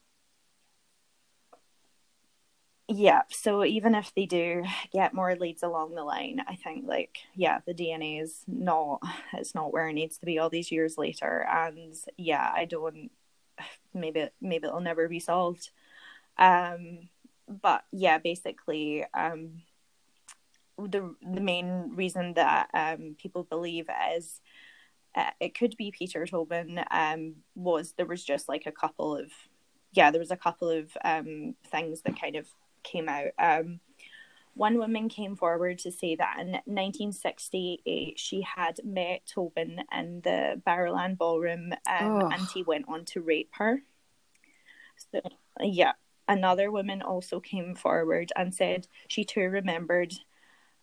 Yeah, so even if they do get more leads along the line, I think like yeah, the DNA is not it's not where it needs to be all these years later, and yeah, I don't maybe maybe it'll never be solved. Um, but yeah, basically, um, the the main reason that um, people believe is uh, it could be Peter Tobin um, was there was just like a couple of yeah there was a couple of um, things that kind of came out. Um, one woman came forward to say that in 1968 she had met Tobin in the Barrowland Ballroom um, and he went on to rape her. So yeah, another woman also came forward and said she too remembered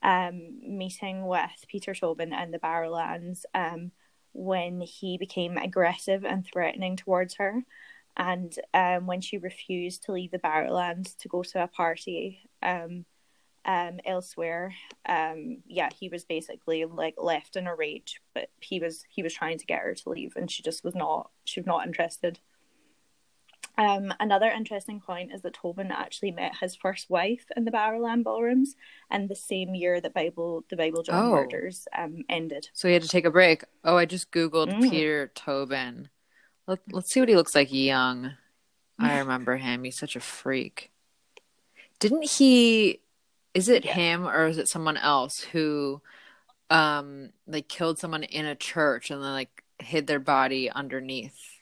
um, meeting with Peter Tobin in the Barrowlands um, when he became aggressive and threatening towards her. And um, when she refused to leave the Barrowlands to go to a party um, um, elsewhere, um, yeah, he was basically like left in a rage. But he was he was trying to get her to leave, and she just was not she was not interested. Um, another interesting point is that Tobin actually met his first wife in the Barrowland ballrooms in the same year that Bible the Bible John oh. murders um, ended. So he had to take a break. Oh, I just googled mm. Peter Tobin. Let, let's see what he looks like young. I remember him. He's such a freak. Didn't he? Is it yeah. him or is it someone else who, um, like killed someone in a church and then like hid their body underneath?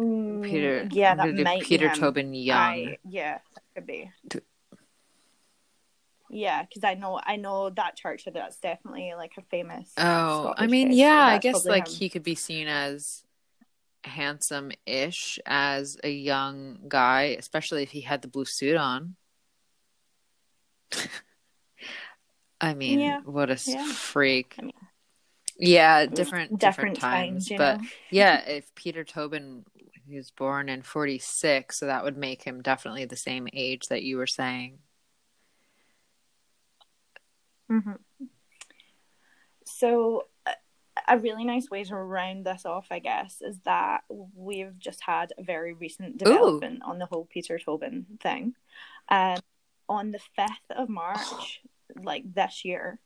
Mm, Peter. yeah, that might Peter be. Tobin Young. I, yeah, could be. Yeah, because I know I know that church. That's definitely like a famous. Oh, I mean, yeah, so I guess like him. he could be seen as handsome-ish as a young guy, especially if he had the blue suit on. I mean, Yeah, what a yeah. freak. I mean, yeah, different different different times, times, but know? yeah, if Peter Tobin he was born in 46, so that would make him definitely the same age that you were saying. Mhm. So, a- really nice way to round this off, I guess, is that we've just had a very recent development on the whole Peter Tobin thing. Um, on the 5th of March, like this year,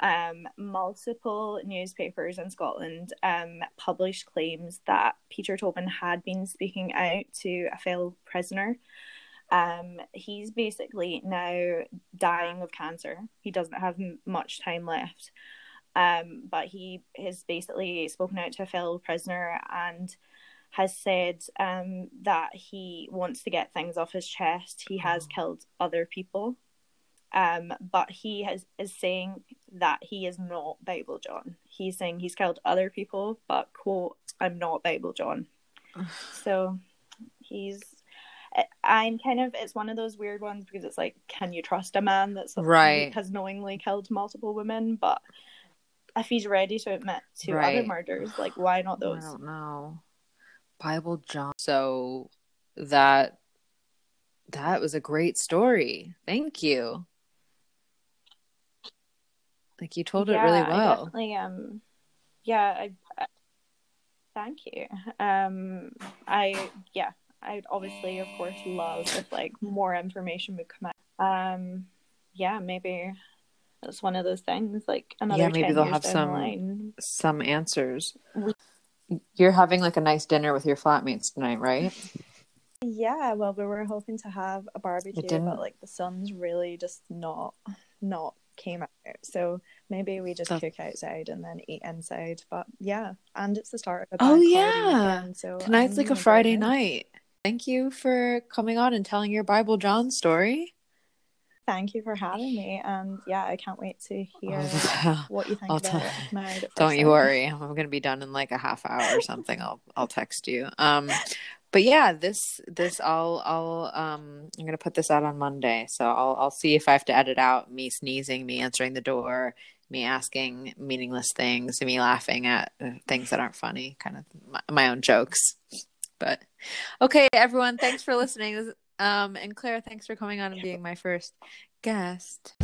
um, multiple newspapers in Scotland um, published claims that Peter Tobin had been speaking out to a fellow prisoner. Um, he's basically now dying of cancer. He doesn't have m- much time left. Um, but he has basically spoken out to a fellow prisoner and has said um, that he wants to get things off his chest. He has killed other people. Um, but he has is saying that he is not Bible John. He's saying he's killed other people, but quote, I'm not Bible John. so he's I'm kind of it's one of those weird ones because it's like, can you trust a man that's Right. has knowingly killed multiple women? But if he's ready to admit to other murders, like why not those? I don't know. Bible John. So that that was a great story. Thank you. Like you told it really I well. definitely, um, yeah, I, I thank you. Um, I yeah, I'd obviously, of course, love if like more information would come out. Um, yeah, maybe it's one of those things. Like another Yeah, maybe they'll have some- line. Some answers. You're having like a nice dinner with your flatmates tonight, right? Yeah, well, we were hoping to have a barbecue, but like the sun's really just not not came out. So maybe we just That- cook outside and then eat inside. But yeah, and it's the start of a Oh, yeah. weekend, so Tonight's I'm like a Friday night. Thank you for coming on and telling your Bible John story. Thank you for having me, and yeah, I can't wait to hear Oh, what you think I'll about tell- it. Don't you worry. I'm gonna be done in like a half hour or something. I'll I'll text you. Um but yeah, this this I'll I'll um I'm gonna put this out on Monday. So I'll I'll see if I have to edit out me sneezing, me answering the door, me asking meaningless things, me laughing at things that aren't funny, kind of my, my own jokes. But okay, everyone, thanks for listening. Um and Claire, thanks for coming on and being my first guest.